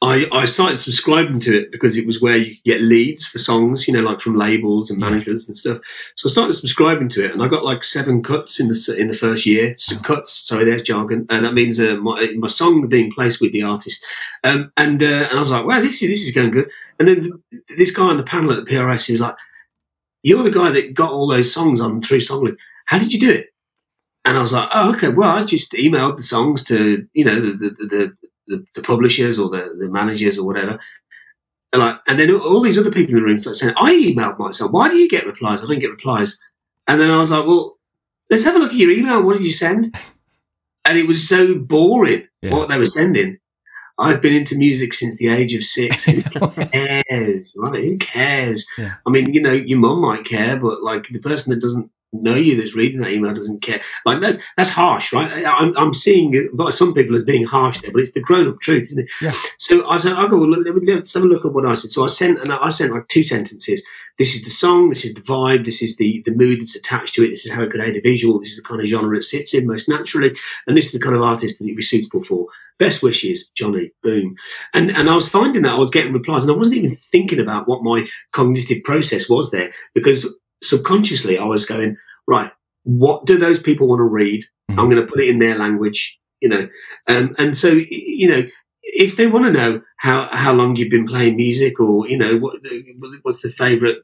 I, I started subscribing to it because it was where you get leads for songs, you know, like from labels and managers and stuff. So I started subscribing to it, and I got like seven cuts in the in the first year. So cuts, sorry, there's jargon, and that means uh, my my song being placed with the artist. Um, and uh, and I was like, wow, this is this is going good. And then th- this guy on the panel at the PRS, he was like, "You're the guy that got all those songs on through Songlink. How did you do it?" And I was like, "Oh, okay. Well, I just emailed the songs to you know the the, the the, the publishers or the, the managers or whatever. And like, and then all these other people in the room start saying, I emailed myself. Why do you get replies? I don't get replies. And then I was like, well, let's have a look at your email. What did you send? And it was so boring
Yeah.
what they were sending. I've been into music since the age of six. Who cares? Right? Who cares?
Yeah.
I mean, you know, your mum might care, but like the person that doesn't know you that's reading that email doesn't care. Like that's that's harsh, right? I- I'm, I'm seeing it by some people as being harsh there, but it's the grown up truth, isn't it?
Yeah.
So I said, okay, well, let, let- let's have a look at what I said. So I sent, and I sent like two sentences. This is the song. This is the vibe. This is the the mood that's attached to it. This is how it could aid a visual. This is the kind of genre it sits in most naturally, and this is the kind of artist that it'd be suitable for. Best wishes, Johnny. Boom. And and I was finding that I was getting replies, and I wasn't even thinking about what my cognitive process was there because subconsciously I was going right. What do those people want to read?
Mhm.
I'm going to put it in their language, you know. Um, and so, you know, if they want to know how how long you've been playing music, or you know, what what's the favourite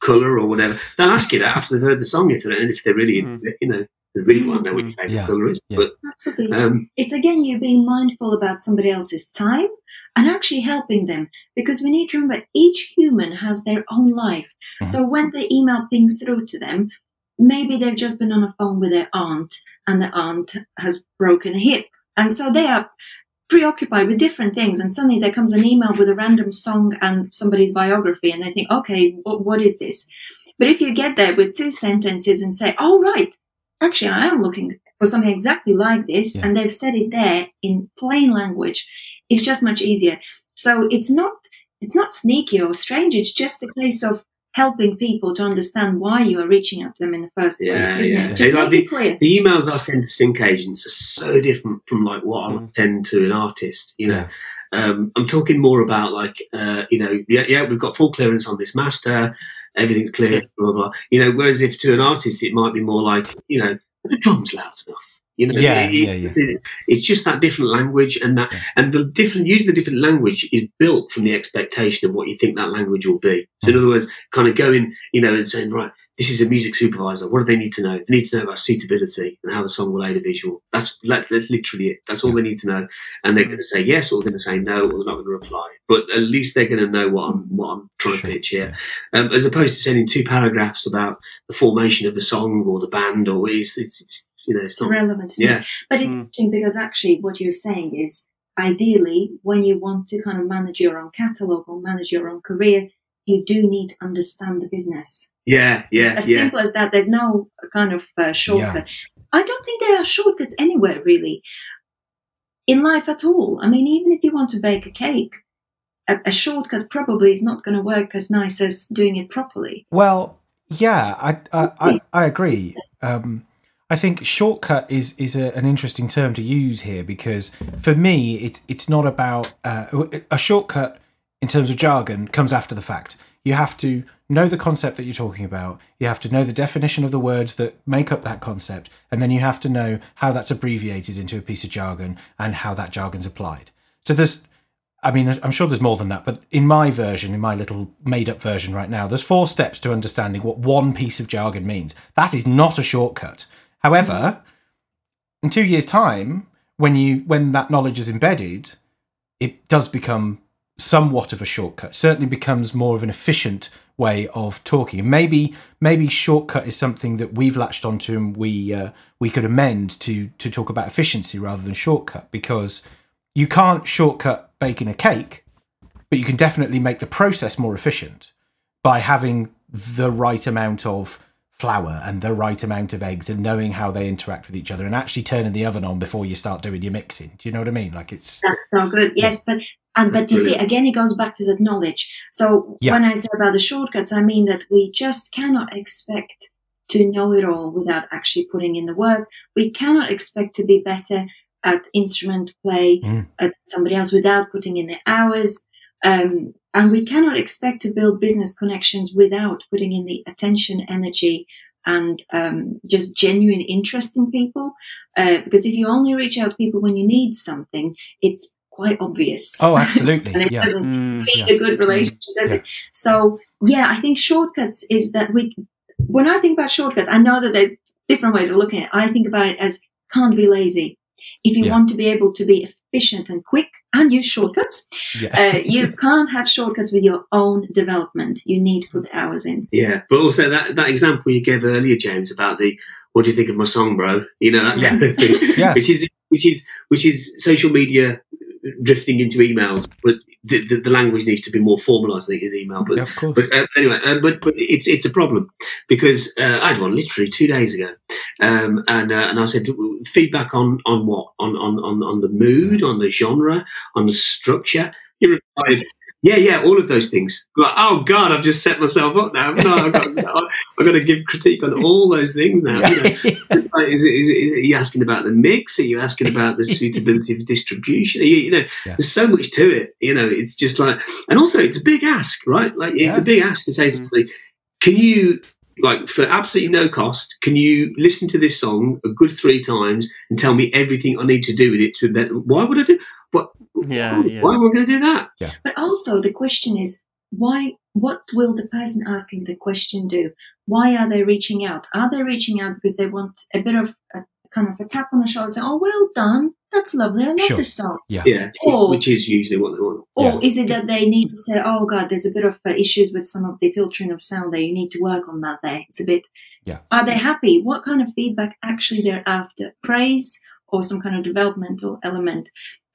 color or whatever, they'll ask you that after they've heard the song. If they and if they're really,
Mm.
you know, they really want to know what your
Mm.
favourite
Yeah.
color is.
Yeah.
But
Absolutely.
um,
it's again you being mindful about somebody else's time and actually helping them because we need to remember each human has their own life.
Mhm.
So when the email pings through to them, maybe they've just been on a phone with their aunt and the aunt has broken a hip. And so they are preoccupied with different things and suddenly there comes an email with a random song and somebody's biography and they think, okay, what, what is this? But if you get there with two sentences and say, oh, right, actually, I am looking for something exactly like this,
Yeah.
and they've said it there in plain language, it's just much easier. So it's not it's not sneaky or strange. It's just a case of helping people to understand why you are reaching out to them in the first place.
Yeah,
isn't
yeah.
it? Just
like
make it clear.
the emails I send to sync agents are so different from like what I
Mm.
would send to an artist. You know,
Yeah.
um, I'm talking more about like, uh, you know, yeah, yeah, we've got full clearance on this master, everything's clear, blah, blah, blah. You know, whereas if to an artist, it might be more like, you know, the drum's loud enough. You know,
Yeah,
it-
yeah, yeah.
It's, it's just that different language, and that,
Yeah.
and the different using the different language is built from the expectation of what you think that language will be. So,
Mm.
in other words, kind of going, you know, and saying, right, this is a music supervisor. What do they need to know? They need to know about suitability and how the song will aid a visual. That's, that, that's literally it. That's all they need to know. And they're going to say yes, or they're going to say no, or they're not going to reply. But at least they're going to know what I'm what I'm trying
Sure,
to pitch here, um, as opposed to sending two paragraphs about the formation of the song or the band, or it's, it's, it's you know, it's
It's
not.
relevant. isn't it? But it's
Mm.
interesting because actually what you're saying is ideally when you want to kind of manage your own catalog or manage your own career, you do need to understand the business.
yeah, yeah,
as
yeah.
simple as that. There's no kind of uh, shortcut. I don't think there are shortcuts anywhere really in life at all. I mean, even if you want to bake a cake, a, a shortcut probably is not going to work as nice as doing it properly.
Well, yeah, I I, I, I agree. Um, I think shortcut is is a, an interesting term to use here because for me, it's it's not about uh, a shortcut in terms of jargon comes after the fact. You have to know the concept that you're talking about. You have to know the definition of the words that make up that concept, and then you have to know how that's abbreviated into a piece of jargon and how that jargon's applied. So there's I mean, I'm sure there's more than that, but in my version, in my little made up version right now, there's four steps to understanding what one piece of jargon means. That is not a shortcut. However, in two years' time, when you when that knowledge is embedded, it does become somewhat of a shortcut. Certainly becomes more of an efficient way of talking. Maybe maybe shortcut is something that we've latched onto and we uh, we could amend to to talk about efficiency rather than shortcut because you can't shortcut baking a cake, but you can definitely make the process more efficient by having the right amount of flour and the right amount of eggs and knowing how they interact with each other and actually turning the oven on before you start doing your mixing. Do you know what I mean? Like it's
That's so good. Yes, but and but you see again it goes back to that knowledge. So
Yeah.
when I say about the shortcuts, I mean that we just cannot expect to know it all without actually putting in the work. We cannot expect to be better at instrument play
Mm.
at somebody else without putting in the hours. Um, and we cannot expect to build business connections without putting in the attention, energy, and um, just genuine interest in people. Uh, because if you only reach out to people when you need something, it's quite obvious.
oh absolutely.
and it
yeah
doesn't
Mm,
feed
yeah.
a good relationship, does
Yeah.
it? So yeah, I think shortcuts is that we. When I think about shortcuts, I know that there's different ways of looking at it. I think about it as can't be lazy. If you
Yeah.
want to be able to be efficient and quick and use shortcuts,
yeah
uh, you can't have shortcuts with your own development. You need to put the hours in.
Yeah, but also that, that example you gave earlier, James, about the what do you think of my song, bro? You know that
Yeah.
kind of thing,
Yeah.
which is which is which is social media drifting into emails, but the, the, the language needs to be more formalised in email. But
Yeah, of course
but uh, anyway, uh, but but it's it's a problem because uh, I had one literally two days ago, um, and uh, and I said feedback on on what on on on on the mood, on the genre, on the structure. He replied, "Yeah, yeah, all of those things." Like, oh God, I've just set myself up now. No, I've got, I've got to give critique on all those things now. You know, it's like, is, is, is are you asking about the mix? Are you asking about the suitability of distribution? Are you, you know,
Yeah.
there's so much to it. You know, it's just like, and also it's a big ask, right? Like, it's
Yeah.
a big ask to say mm. somebody, can you, like, for absolutely no cost, can you listen to this song a good three times and tell me everything I need to do with it to embed? Why would I do? What?
Yeah,
why,
yeah.
why am I going to do that?
But also the question is why what will the person asking the question do? Why are they reaching out? Are they reaching out because they want a bit of a kind of a tap on the shoulder saying, Oh well done, that's lovely, I love
Sure.
this song.
Yeah,
Or-
which is usually what they want.
Or
Yeah.
is it that they need to say, Oh god, there's a bit of uh, issues with some of the filtering of sound there, you need to work on that there. It's a bit
Yeah.
Are they happy? What kind of feedback actually they're after? Praise or some kind of developmental element?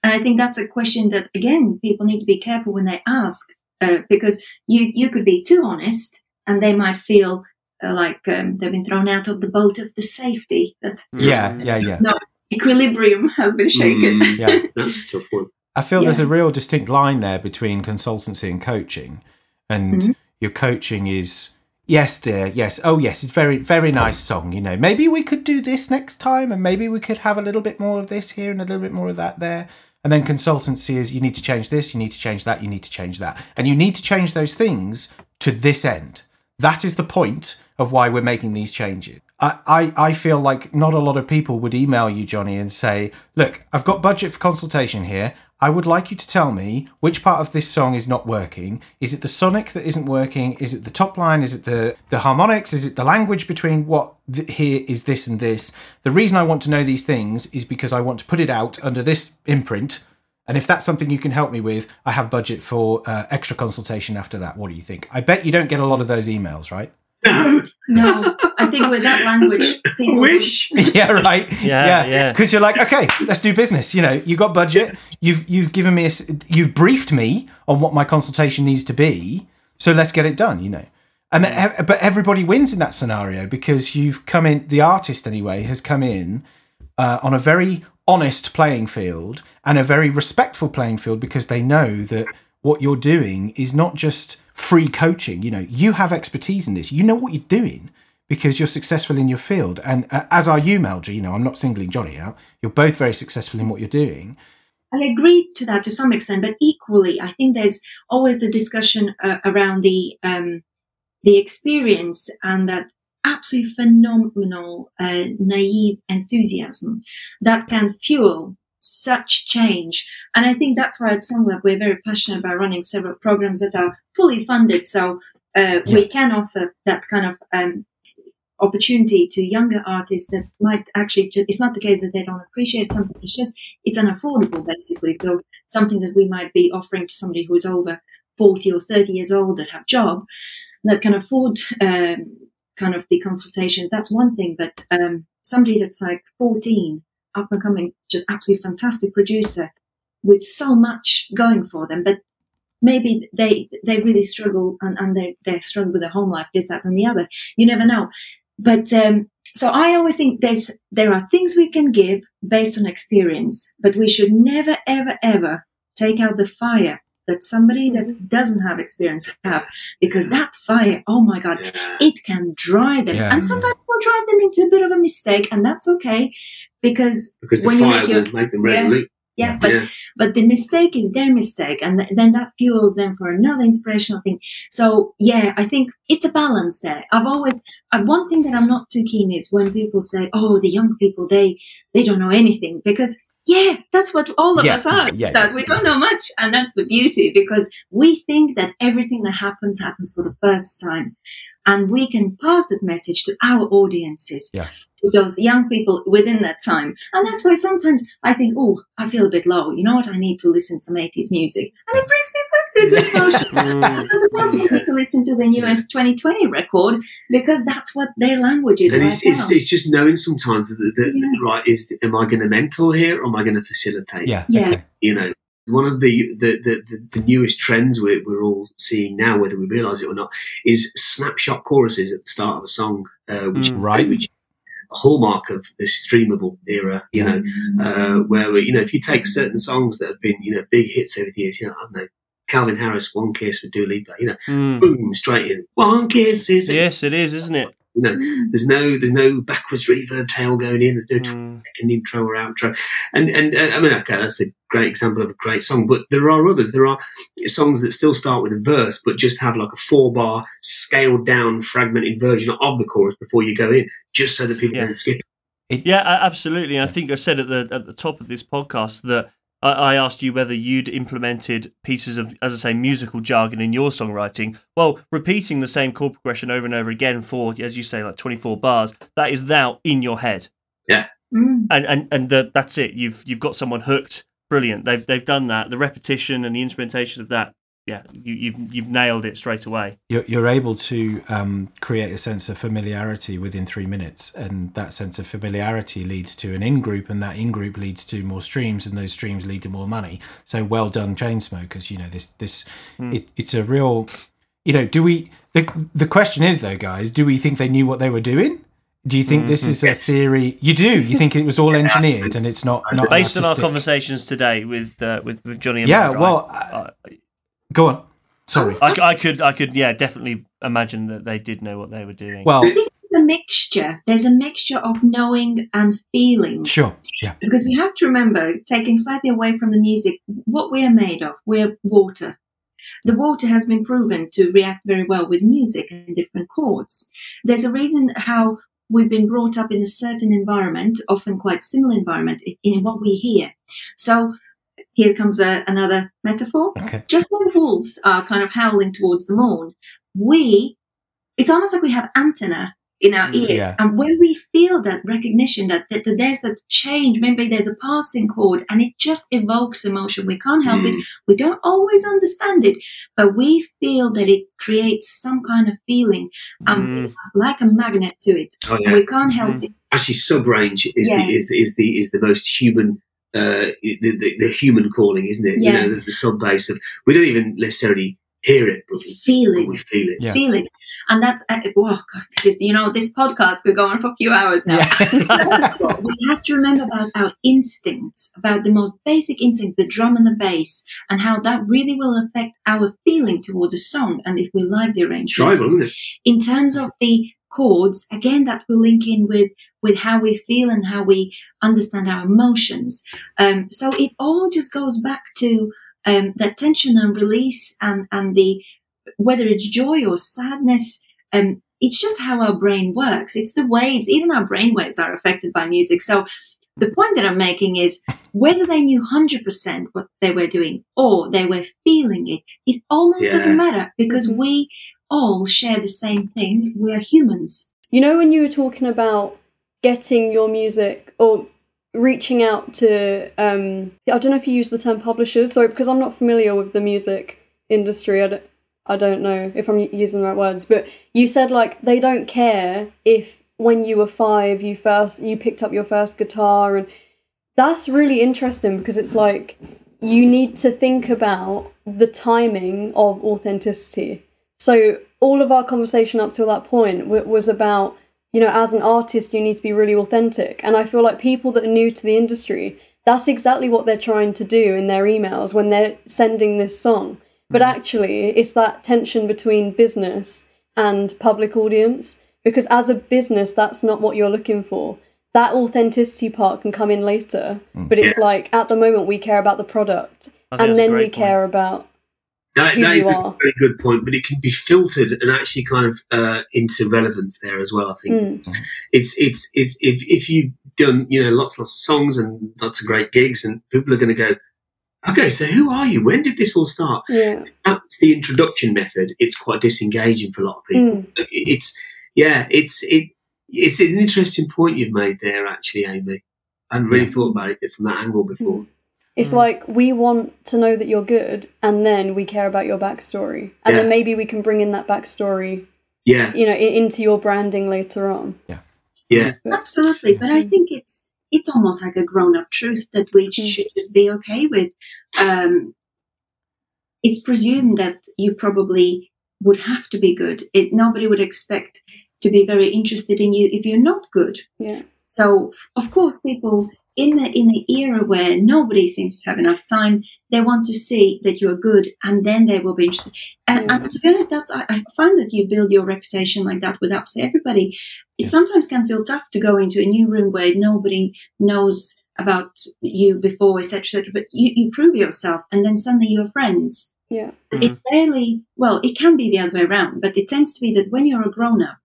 And I think that's a question that again people need to be careful when they ask uh, because you you could be too honest and they might feel uh, like um, they've been thrown out of the boat of the safety that
yeah yeah yeah
no equilibrium has been shaken.
Mm,
yeah
that's a tough one.
I feel there's a real distinct line there between consultancy and coaching. And
Mhm.
your coaching is, yes, dear, yes, oh, yes, it's very, very nice song. You know, maybe we could do this next time, and maybe we could have a little bit more of this here and a little bit more of that there. And then consultancy is you need to change this, you need to change that, you need to change that. And you need to change those things to this end. That is the point of why we're making these changes. I, I, I feel like not a lot of people would email you, Johnny, and say, Look, I've got budget for consultation here. I would like you to tell me which part of this song is not working. Is it the sonic that isn't working? Is it the top line? Is it the, the harmonics? Is it the language between what th- here is this and this? The reason I want to know these things is because I want to put it out under this imprint. And if that's something you can help me with, I have budget for uh, extra consultation after that. What do you think? I bet you don't get a lot of those emails, right?
No,
No, I think with that language, people
wish.
yeah, right.
Yeah, yeah.
Because you're like, okay, let's do business. You know, you got budget. You've you've given me a, s- you've briefed me on what my consultation needs to be. So let's get it done. You know, and then, but everybody wins in that scenario because you've come in. The artist anyway has come in uh, on a very honest playing field and a very respectful playing field because they know that what you're doing is not just free coaching. You know, you have expertise in this. You know what you're doing because you're successful in your field. And uh, as are you, Meldra. You know, I'm not singling Johnny out. You're both very successful in what you're doing.
I agree to that to some extent, but equally, I think there's always the discussion uh, around the um, the experience and that absolutely phenomenal, uh, naive enthusiasm that can fuel such change. And I think that's why at SungLab we're very passionate about running several programs that are fully funded, so uh, we can offer that kind of um, opportunity to younger artists that might actually it's not the case that they don't appreciate something it's just it's unaffordable basically. So something that we might be offering to somebody who's over 40 or 30 years old that have job that can afford um, kind of the consultations that's one thing. But um, somebody that's like 14 up and coming just absolutely fantastic producer with so much going for them. But maybe they they really struggle and, and they they struggle with their home life this that and the other. You never know. But um, so I always think there's there are things we can give based on experience, but we should never ever ever take out the fire that somebody that doesn't have experience have because that fire, oh my god,
Yeah.
it can drive them,
Yeah.
and sometimes will drive them into a bit of a mistake, and that's okay because
Because the
when you
fire
make your
will make them
Yeah.
resolute.
yeah, but
Yeah.
but the mistake is their mistake and th- then that fuels them for another inspirational thing so yeah i think it's a balance there i've always uh, one thing that i'm not too keen is when people say oh the young people they they don't know anything because yeah that's what all of
Yeah,
us are
yeah,
that we don't know much and that's the beauty because we think that everything that happens happens for the first time and we can pass that message to our audiences
Yeah.
to those young people within that time and that's why sometimes i think oh i feel a bit low you know what i need to listen to some 80s music and it brings me back to a good emotion
mm.
and also I need to listen to the newest 2020 record because that's what their language is
And
right
it's, it's, it's just knowing sometimes that, that
Yeah.
right is am I going to mentor here or am I going to facilitate?
Yeah.
Yeah.
Okay.
You know, one of the the, the, the, the newest trends we're, we're all seeing now, whether we realise it or not, is snapshot choruses at the start of a song, uh, which
Mm.
Right.
which a hallmark of the streamable era. You know, uh, where we, you know if you take certain songs that have been you know big hits over the years, you know, I don't know. Calvin Harris, One Kiss with Dua Lipa, you know,
Mm.
boom, straight in. One kiss is, it.
Yes, it is, isn't it?
You know, there's no, there's no backwards reverb tail going in. There's no
Mm.
second intro or outro. And and uh, I mean, okay, that's a great example of a great song. But there are others. There are songs that still start with a verse, but just have like a four bar scaled down, fragmented version of the chorus before you go in, just so that people
Yeah.
don't skip.
Yeah, absolutely. And I think I said at the at the top of this podcast that I, I asked you whether you'd implemented pieces of, as I say, musical jargon in your songwriting. Well, repeating the same chord progression over and over again for, as you say, like twenty four bars, that is now in your head,
Mm.
and and and the, that's it. You've you've got someone hooked. Brilliant. They've they've done that. The repetition and the instrumentation of that. Yeah, you, you've you've nailed it straight away.
You're, you're able to um, create a sense of familiarity within three minutes, and that sense of familiarity leads to an in group, and that in group leads to more streams, and those streams lead to more money. So well done, Chainsmokers. You know this this it, it's a real. You know, do we? The the question is though, guys, do we think they knew what they were doing? Do you think this is a theory? You do. You think it was all engineered and it's not not
Based on our conversations today with uh, with, with Johnny and
Yeah, well,
I- I-
Go on. Sorry.
I could, I could, yeah, definitely imagine that they did know what they were doing.
Well,
the mixture there's a mixture of knowing and feeling
sure. Yeah.
because we have to remember taking slightly away from the music what we are made of we're water the water has been proven to react very well with music and different chords there's a reason how we've been brought up in a certain environment often quite similar environment in- in what we hear so here comes a, another metaphor
Okay.
just like wolves are kind of howling towards the moon, we, it's almost like we have antenna in our
Mm,
ears.
yeah.
And when we feel that recognition that, that, that there's that change, maybe there's a passing chord and it just evokes emotion. We can't help it.
Mm.
We don't always understand it, but we feel that it creates some kind of feeling and
Mm.
like a magnet to it.
Oh yeah,
we can't help
Mhm.
it.
actually, sub range is
Yeah.
the is the, is the is the most human. Uh, the, the, the human calling, isn't it?
Yeah.
You know, the, the sub bass of we don't even necessarily hear it, but we
Feel it.
we feel it.
Yeah.
Feel it. And that's, uh, oh God, this is, you know, this podcast could go on for a few hours now.
Yeah.
we have to remember about our instincts, about the most basic instincts, the drum and the bass, and how that really will affect our feeling towards a song and if we like the
It's
arrangement.
tribal, isn't it?
In terms of the chords, again, that will link in with with how we feel and how we understand our emotions. Um, so it all just goes back to um, that tension and release, and and the whether it's joy or sadness. Um, it's just how our brain works. It's the waves. Even our brain waves are affected by music. So the point that I'm making is whether they knew 100% what they were doing or they were feeling it, it almost
Yeah.
doesn't matter because
Mhm.
we all share the same thing. We are humans.
You know, when you were talking about getting your music or reaching out to, um, I don't know if you use the term publishers, sorry, because I'm not familiar with the music industry. I don't, know if I'm using the right words, but you said like they don't care if when you were five you first you picked up your first guitar and that's really interesting because it's like you need to think about the timing of authenticity. So all of our conversation up till that point was about you know as an artist you need to be really authentic. And I feel like people that are new to the industry that's exactly what they're trying to do in their emails when they're sending this song. But actually it's that tension between business and public audience because as a business that's not what you're looking for. That authenticity part can come in later but it's like at the moment we care about the product and then we
great
care about
That,
who
that
you
is a very good point, but it can be filtered and actually kind of uh, into relevance there as well. I think
Mm.
it's it's it's if if you've done you know lots lots of songs and lots of great gigs, and people are going to go, okay, so who are you? When did this all start?
yeah
That's the introduction method. It's quite disengaging for a lot of people.
Mm.
It's yeah, it's it it's an interesting point you've made there, actually, Amy. I hadn't really
Yeah.
thought about it from that angle before.
It's
Mm.
like we want to know that you're good, and then we care about your backstory, and
Yeah.
then maybe we can bring in that backstory,
Yeah,
you know, into your branding later on.
yeah, yeah,
Absolutely, but I think it's it's almost like a grown-up truth that we
Mm.
should just be okay with. Um, it's presumed that you probably would have to be good. It nobody would expect to be very interested in you if you're not good.
Yeah.
So of course, people in the in the era where nobody seems to have enough time, they want to see that you're good, and then they will be interested. And, and to be honest, that's I, I find that you build your reputation like that without so everybody. It sometimes can feel tough to go into a new room where nobody knows about you before, etc. etc. But you, you prove yourself, and then suddenly you're friends.
Yeah.
It mm-hmm. rarely, well, it can be the other way around, but it tends to be that when you're a grown up,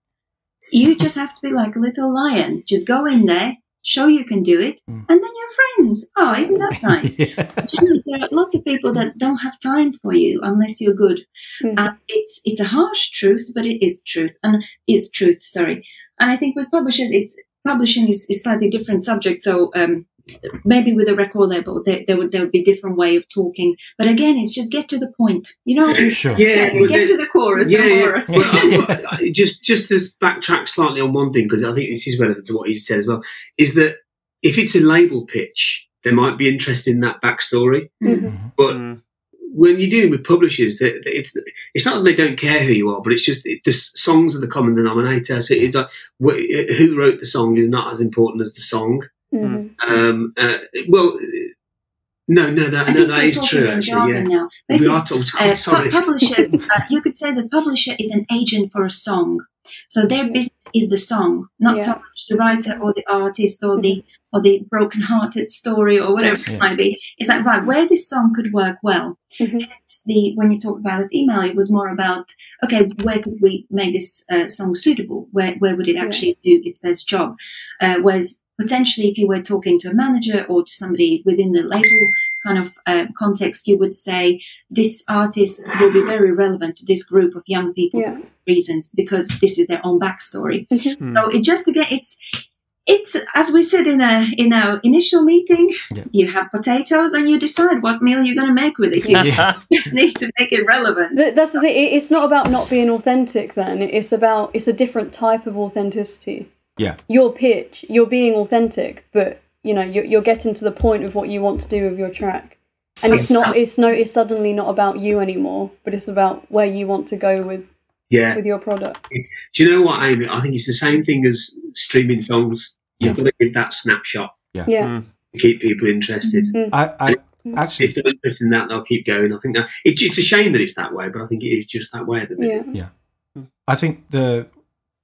you just have to be like a little lion. Just go in there, show you can do it,
Mm.
and then you're friends. Oh, isn't that nice?
yeah.
Generally, there are lots of people that don't have time for you unless you're good.
Mhm.
And it's it's a harsh truth, but it is truth, and is truth. Sorry. And I think with publishers, it's publishing is, is slightly different subject. So um, maybe with a record label, there, there would there would be a different way of talking. But again, it's just get to the point. You know,
Sure.
yeah.
So
but
get
then-
to the chorus.
yeah,
and
yeah.
chorus.
Well, I- I- just just to backtrack slightly on one thing because I think this is relevant to what you said as well. Is that if it's a label pitch, there might be interest in that backstory.
Mhm.
But
Mm.
when you're dealing with publishers, that that it's it's not that they don't care who you are, but it's just it, the songs are the common denominator. So it's like wh- who wrote the song is not as important as the song.
Mhm.
Um, uh, well, no, no, that
I
no,
think
that
we're
is
talking
true. Actually, yeah,
now.
we are talking.
Uh,
sorry.
pu- publishers, uh, you could say the publisher is an agent for a song. So their business is the song, not so much the writer or the artist or the or the broken-hearted story or whatever
Yeah.
it might be. It's like right where this song could work well.
Mhm.
Hence the when you talk about it, email, it was more about okay, where could we make this uh, song suitable? Where where would it
Yeah.
actually do its best job? Uh, whereas potentially, if you were talking to a manager or to somebody within the label kind of uh, context, you would say this artist will be very relevant to this group of young people
Yeah.
reasons because this is their own backstory.
Mm.
So it just again, it's it's as we said in a in our initial meeting,
Yeah.
you have potatoes and you decide what meal you're going to make with it. You
Yeah.
just need to make it relevant.
Th- That's the thing. it- It's not about not being authentic. Then it's about it's a different type of authenticity.
Yeah.
Your pitch, you're being authentic, but you know you're, you're getting to the point of what you want to do with your track, and it's not. It's no. It's suddenly not about you anymore, but it's about where you want to go with
yeah.
with your product.
Do you know what, Amy? I think it's the same thing as streaming songs. You've got to give that snapshot
Yeah.
Mm.
to keep people interested.
I, I actually
If they're interested in that, they'll keep going. I think that it, it's a shame that it's that way, but I think it is just that way at the minute.
Yeah.
I think the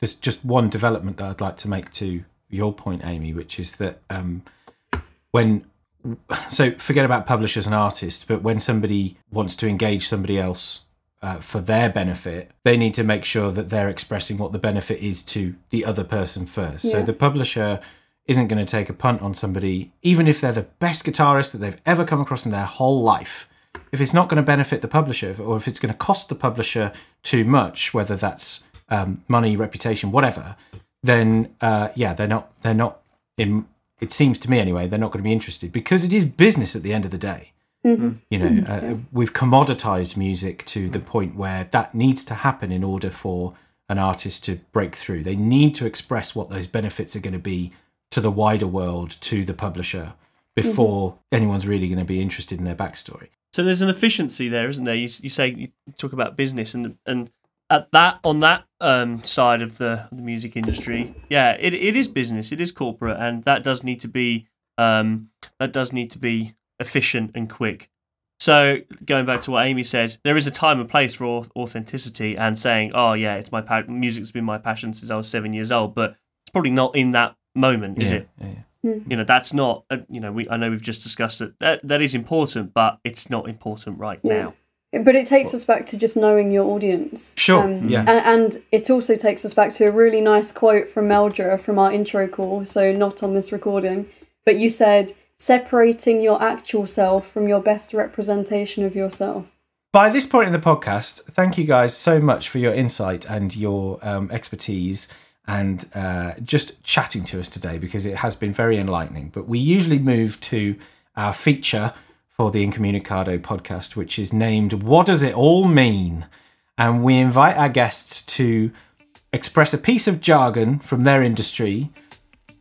there's just one development that I'd like to make to your point, Amy, which is that um, when so forget about publishers and artists, but when somebody wants to engage somebody else uh, for their benefit, they need to make sure that they're expressing what the benefit is to the other person first. So the publisher isn't going to take a punt on somebody, even if they're the best guitarist that they've ever come across in their whole life. If it's not going to benefit the publisher, or if it's going to cost the publisher too much, whether that's um, money, reputation, whatever, then uh, yeah, they're not. They're not. In it seems to me anyway, they're not going to be interested because it is business at the end of the day.
Mm-hmm.
You know, uh, we've commoditized music to the point where that needs to happen in order for an artist to break through. They need to express what those benefits are going to be to the wider world, to the publisher, before anyone's really going to be interested in their backstory.
So there's an efficiency there, isn't there? You, you say you talk about business and and at that on that um, side of the the music industry, yeah, it it is business, it is corporate, and that does need to be um, that does need to be efficient and quick. So going back to what Amy said, there is a time and place for authenticity and saying, "Oh yeah, it's my pa- music's been my passion since I was seven years old," but it's probably not in that moment, is
yeah,
it?
yeah, yeah.
you know that's not uh, you know we I know we've just discussed that that, that is important but it's not important right
Yeah.
now
But it takes us back to just knowing your audience.
Sure,
Um,
yeah.
And, and it also takes us back to a really nice quote from Meldra from our intro call, so not on this recording. But you said, separating your actual self from your best representation of yourself.
By this point in the podcast, thank you guys so much for your insight and your um, expertise and uh, just chatting to us today because it has been very enlightening. But we usually move to our feature for the Incommunicado podcast, which is named What Does It All Mean? And we invite our guests to express a piece of jargon from their industry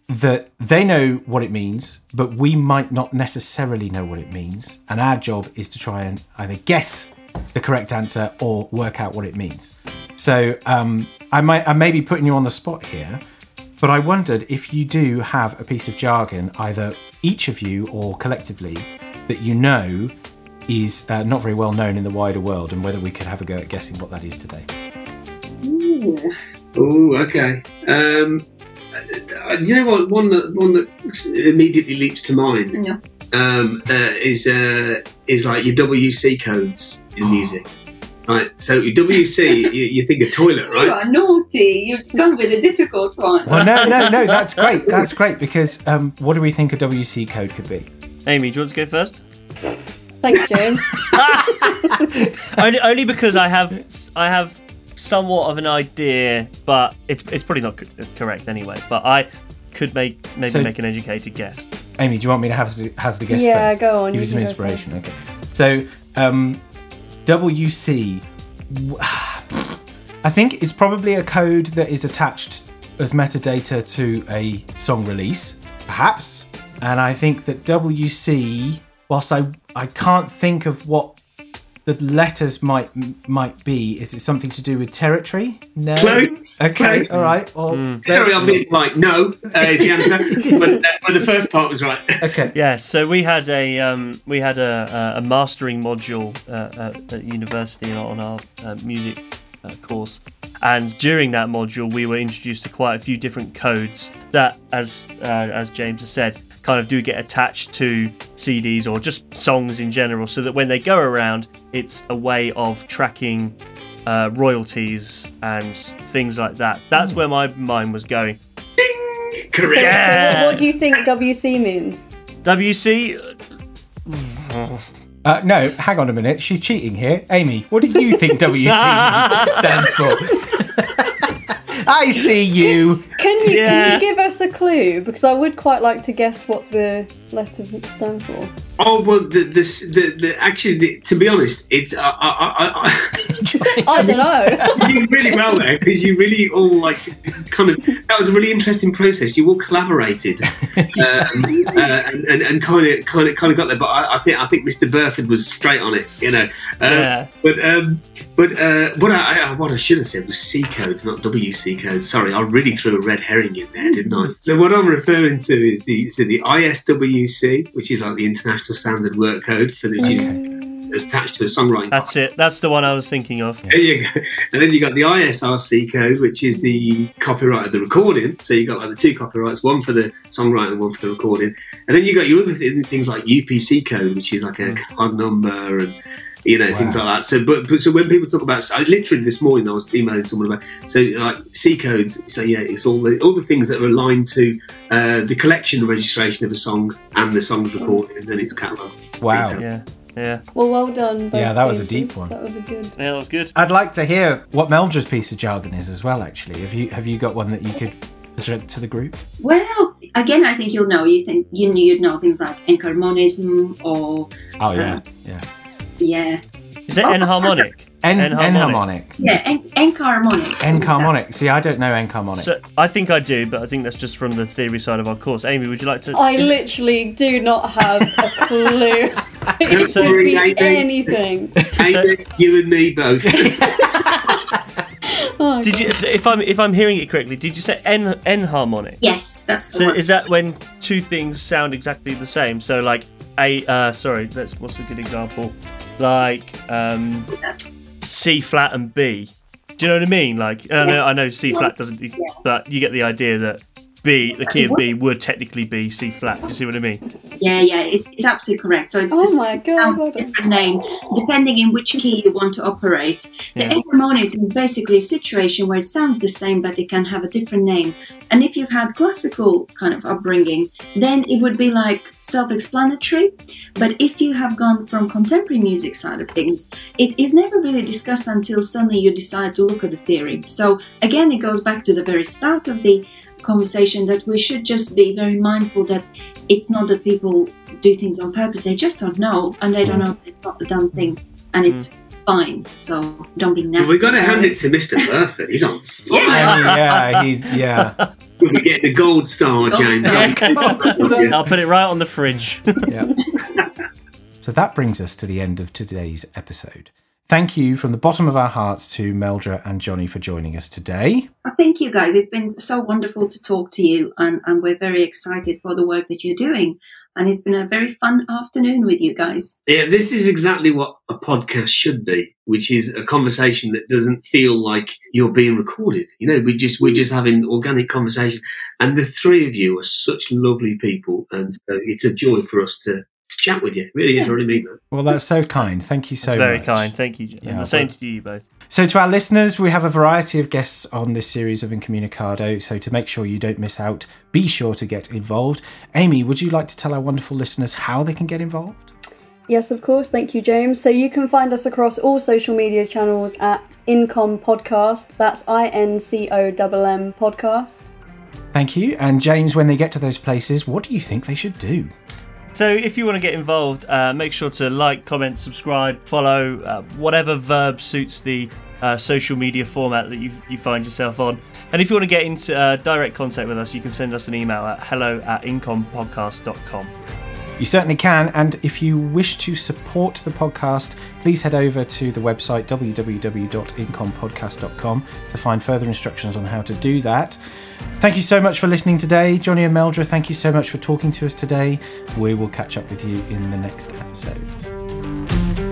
that they know what it means, but we might not necessarily know what it means. And our job is to try and either guess the correct answer or work out what it means. So um, I might I may be putting you on the spot here, but I wondered if you do have a piece of jargon, either each of you or collectively, that you know is uh, not very well known in the wider world, and whether we could have a go at guessing what that is today.
Ooh.
Oh, okay. Um, uh, you know what? One that one that immediately leaps to mind
No.
um, uh, is uh, is like your WC codes in music. Right. So your WC, you, you think of toilet, right?
You are naughty. You've gone with a difficult one.
Well, no, no, no, that's great. That's great because um, what do we think a WC code could be?
Amy do you want to go first
Thanks, James.
only, only because I have I have somewhat of an idea but it's it's probably not co- correct anyway but I could make maybe
So-
make an educated guess
Amy, do you want me to have to hazard a guess
Yeah,
first?
go on,
Give
you
you some
can go
inspiration. Okay. So, um, WC, w- I think it's probably a code that is attached as metadata to a song release, perhaps. And I think that WC, whilst I I can't think of what the letters might might be, is it something to do with territory? No.
Close.
Okay.
Close.
All right. Well, there's-
Sorry, I'm being like no uh, is the answer, but, uh, but the first part was right.
Okay.
yeah so we had a um, we had a, a a mastering module uh, at, at university on our uh, music uh, course and during that module we were introduced to quite a few different codes that as uh, as James has said kind of do get attached to CDs or just songs in general so that when they go around it's a way of tracking uh, royalties and things like that that's where my mind was going
So,
Correct.
so
Yeah.
what, what do you think WC means?
WC
Uh, no, hang on a minute. She's cheating here. Amy, what do you think WC stands for? I see you.
Can you can you give us a clue? Because I would quite like to guess what the letters stand for.
Oh well, the this the, the actually the, to be honest, it's uh, I, I, I,
I don't know.
you did really well there because you really all like kind of that was a really interesting process. You all collaborated um, uh, and and and kind of kind of kind of got there. But I, I think I think Mr. Burford was straight on it, you know. Uh,
Yeah.
But um, but uh, what I, I what I should have said was C codes, not WC codes. Sorry, I really threw a red herring in there, didn't I? So what I'm referring to is the so the ISWC, which is like the International Standard Work Code for the, which is mm. attached to a songwriting.
That's it. That's the one I was thinking of.
There you go. And then you got the ISRC code, which is the copyright of the recording. So you got like the two copyrights, one for the songwriting and one for the recording. And then you got your other th- things like UPC code, which is like a mm. catalog number and you know things like that. So, but, but so when people talk about, I literally this morning I was emailing someone about so like C codes. So yeah, it's all the all the things that are aligned to uh, the collection registration of a song and the song's recording and then its catalog.
Wow.
Yeah. Yeah.
Well, well done. both
Yeah, that was a deep one.
That was a good.
Yeah, that was good.
I'd like to hear what Meldra's piece of jargon is as well. Actually, have you have you got one that you could present to the group?
Well, again, I think you'll know. You think you you'd know things like enharmonism or
Oh yeah, yeah.
Yeah,
Is it enharmonic?
En-
Enharmonic.
enharmonic.
yeah, en- enharmonic.
Enharmonic. See, I don't know enharmonic.
So I think I do, but I think that's just from the theory side of our course. Amy, would you like to?
I literally do not have a clue. it
So-
could be
Amy.
anything.
Amy, you and me both.
Oh,
Did you? so If I'm if I'm hearing it correctly, did you say en enharmonic?
Yes, that's the
So
one.
is that when two things sound exactly the same? So like a uh, sorry, that's what's a good example? Like um, C flat and B. Do you know what I mean? Like I know,
Yes.
I know C flat doesn't, but you get the idea that B, the key of B, would technically be C flat. You see what I mean?
Yeah, yeah, it, it's absolutely correct. So it's
Oh
the
my
same
God,
sound,
well done.
different name depending in which key you want to operate.
Yeah.
The enharmonism is basically a situation where it sounds the same, but it can have a different name. And if you've had classical kind of upbringing, then it would be like self-explanatory. But if you have gone from contemporary music side of things, it is never really discussed until suddenly you decide to look at the theory. So again, it goes back to the very start of the conversation that we should just be very mindful that it's not that people do things on purpose they just don't know and they don't mm. know that it's not the done thing and it's mm. fine so don't be nasty
We've got to hand it to Mr. Burford. He's on fire.
yeah, he's yeah.
We'll be getting a gold star,
Gold
James.
star.
I'll put it right on the fridge.
yeah. So that brings us to the end of today's episode. Thank you from the bottom of our hearts to Meldra and Johnny for joining us today.
Well, thank you guys it's been so wonderful to talk to you and, and we're very excited for the work that you're doing and it's been a very fun afternoon with you guys
Yeah, this is exactly what a podcast should be, which is a conversation that doesn't feel like you're being recorded. You know, we just we're just having organic conversation, and the three of you are such lovely people, and so it's a joy for us to, to chat with you. It really is. I really mean that.
Well, that's so kind. Thank you so
It's very
much.
kind. Thank you.
Yeah,
and the same to you both.
So, to our listeners, we have a variety of guests on this series of Incommunicado. So, to make sure you don't miss out, be sure to get involved. Amy, would you like to tell our wonderful listeners how they can get involved?
Yes, of course. Thank you, James. So you can find us across all social media channels at Incomm Podcast. That's I N C O M M Podcast.
Thank you. And, James, when they get to those places, what do you think they should do?
So if you want to get involved, uh, make sure to like, comment, subscribe, follow, uh, whatever verb suits the uh, social media format that you, you find yourself on. And if you want to get into uh, direct contact with us, you can send us an email at hello at incommpodcast.com.
You certainly can. And if you wish to support the podcast, please head over to the website www.incommpodcast.com to find further instructions on how to do that. Thank you so much for listening today. Johnny and Meldra, thank you so much for talking to us today. We will catch up with you in the next episode.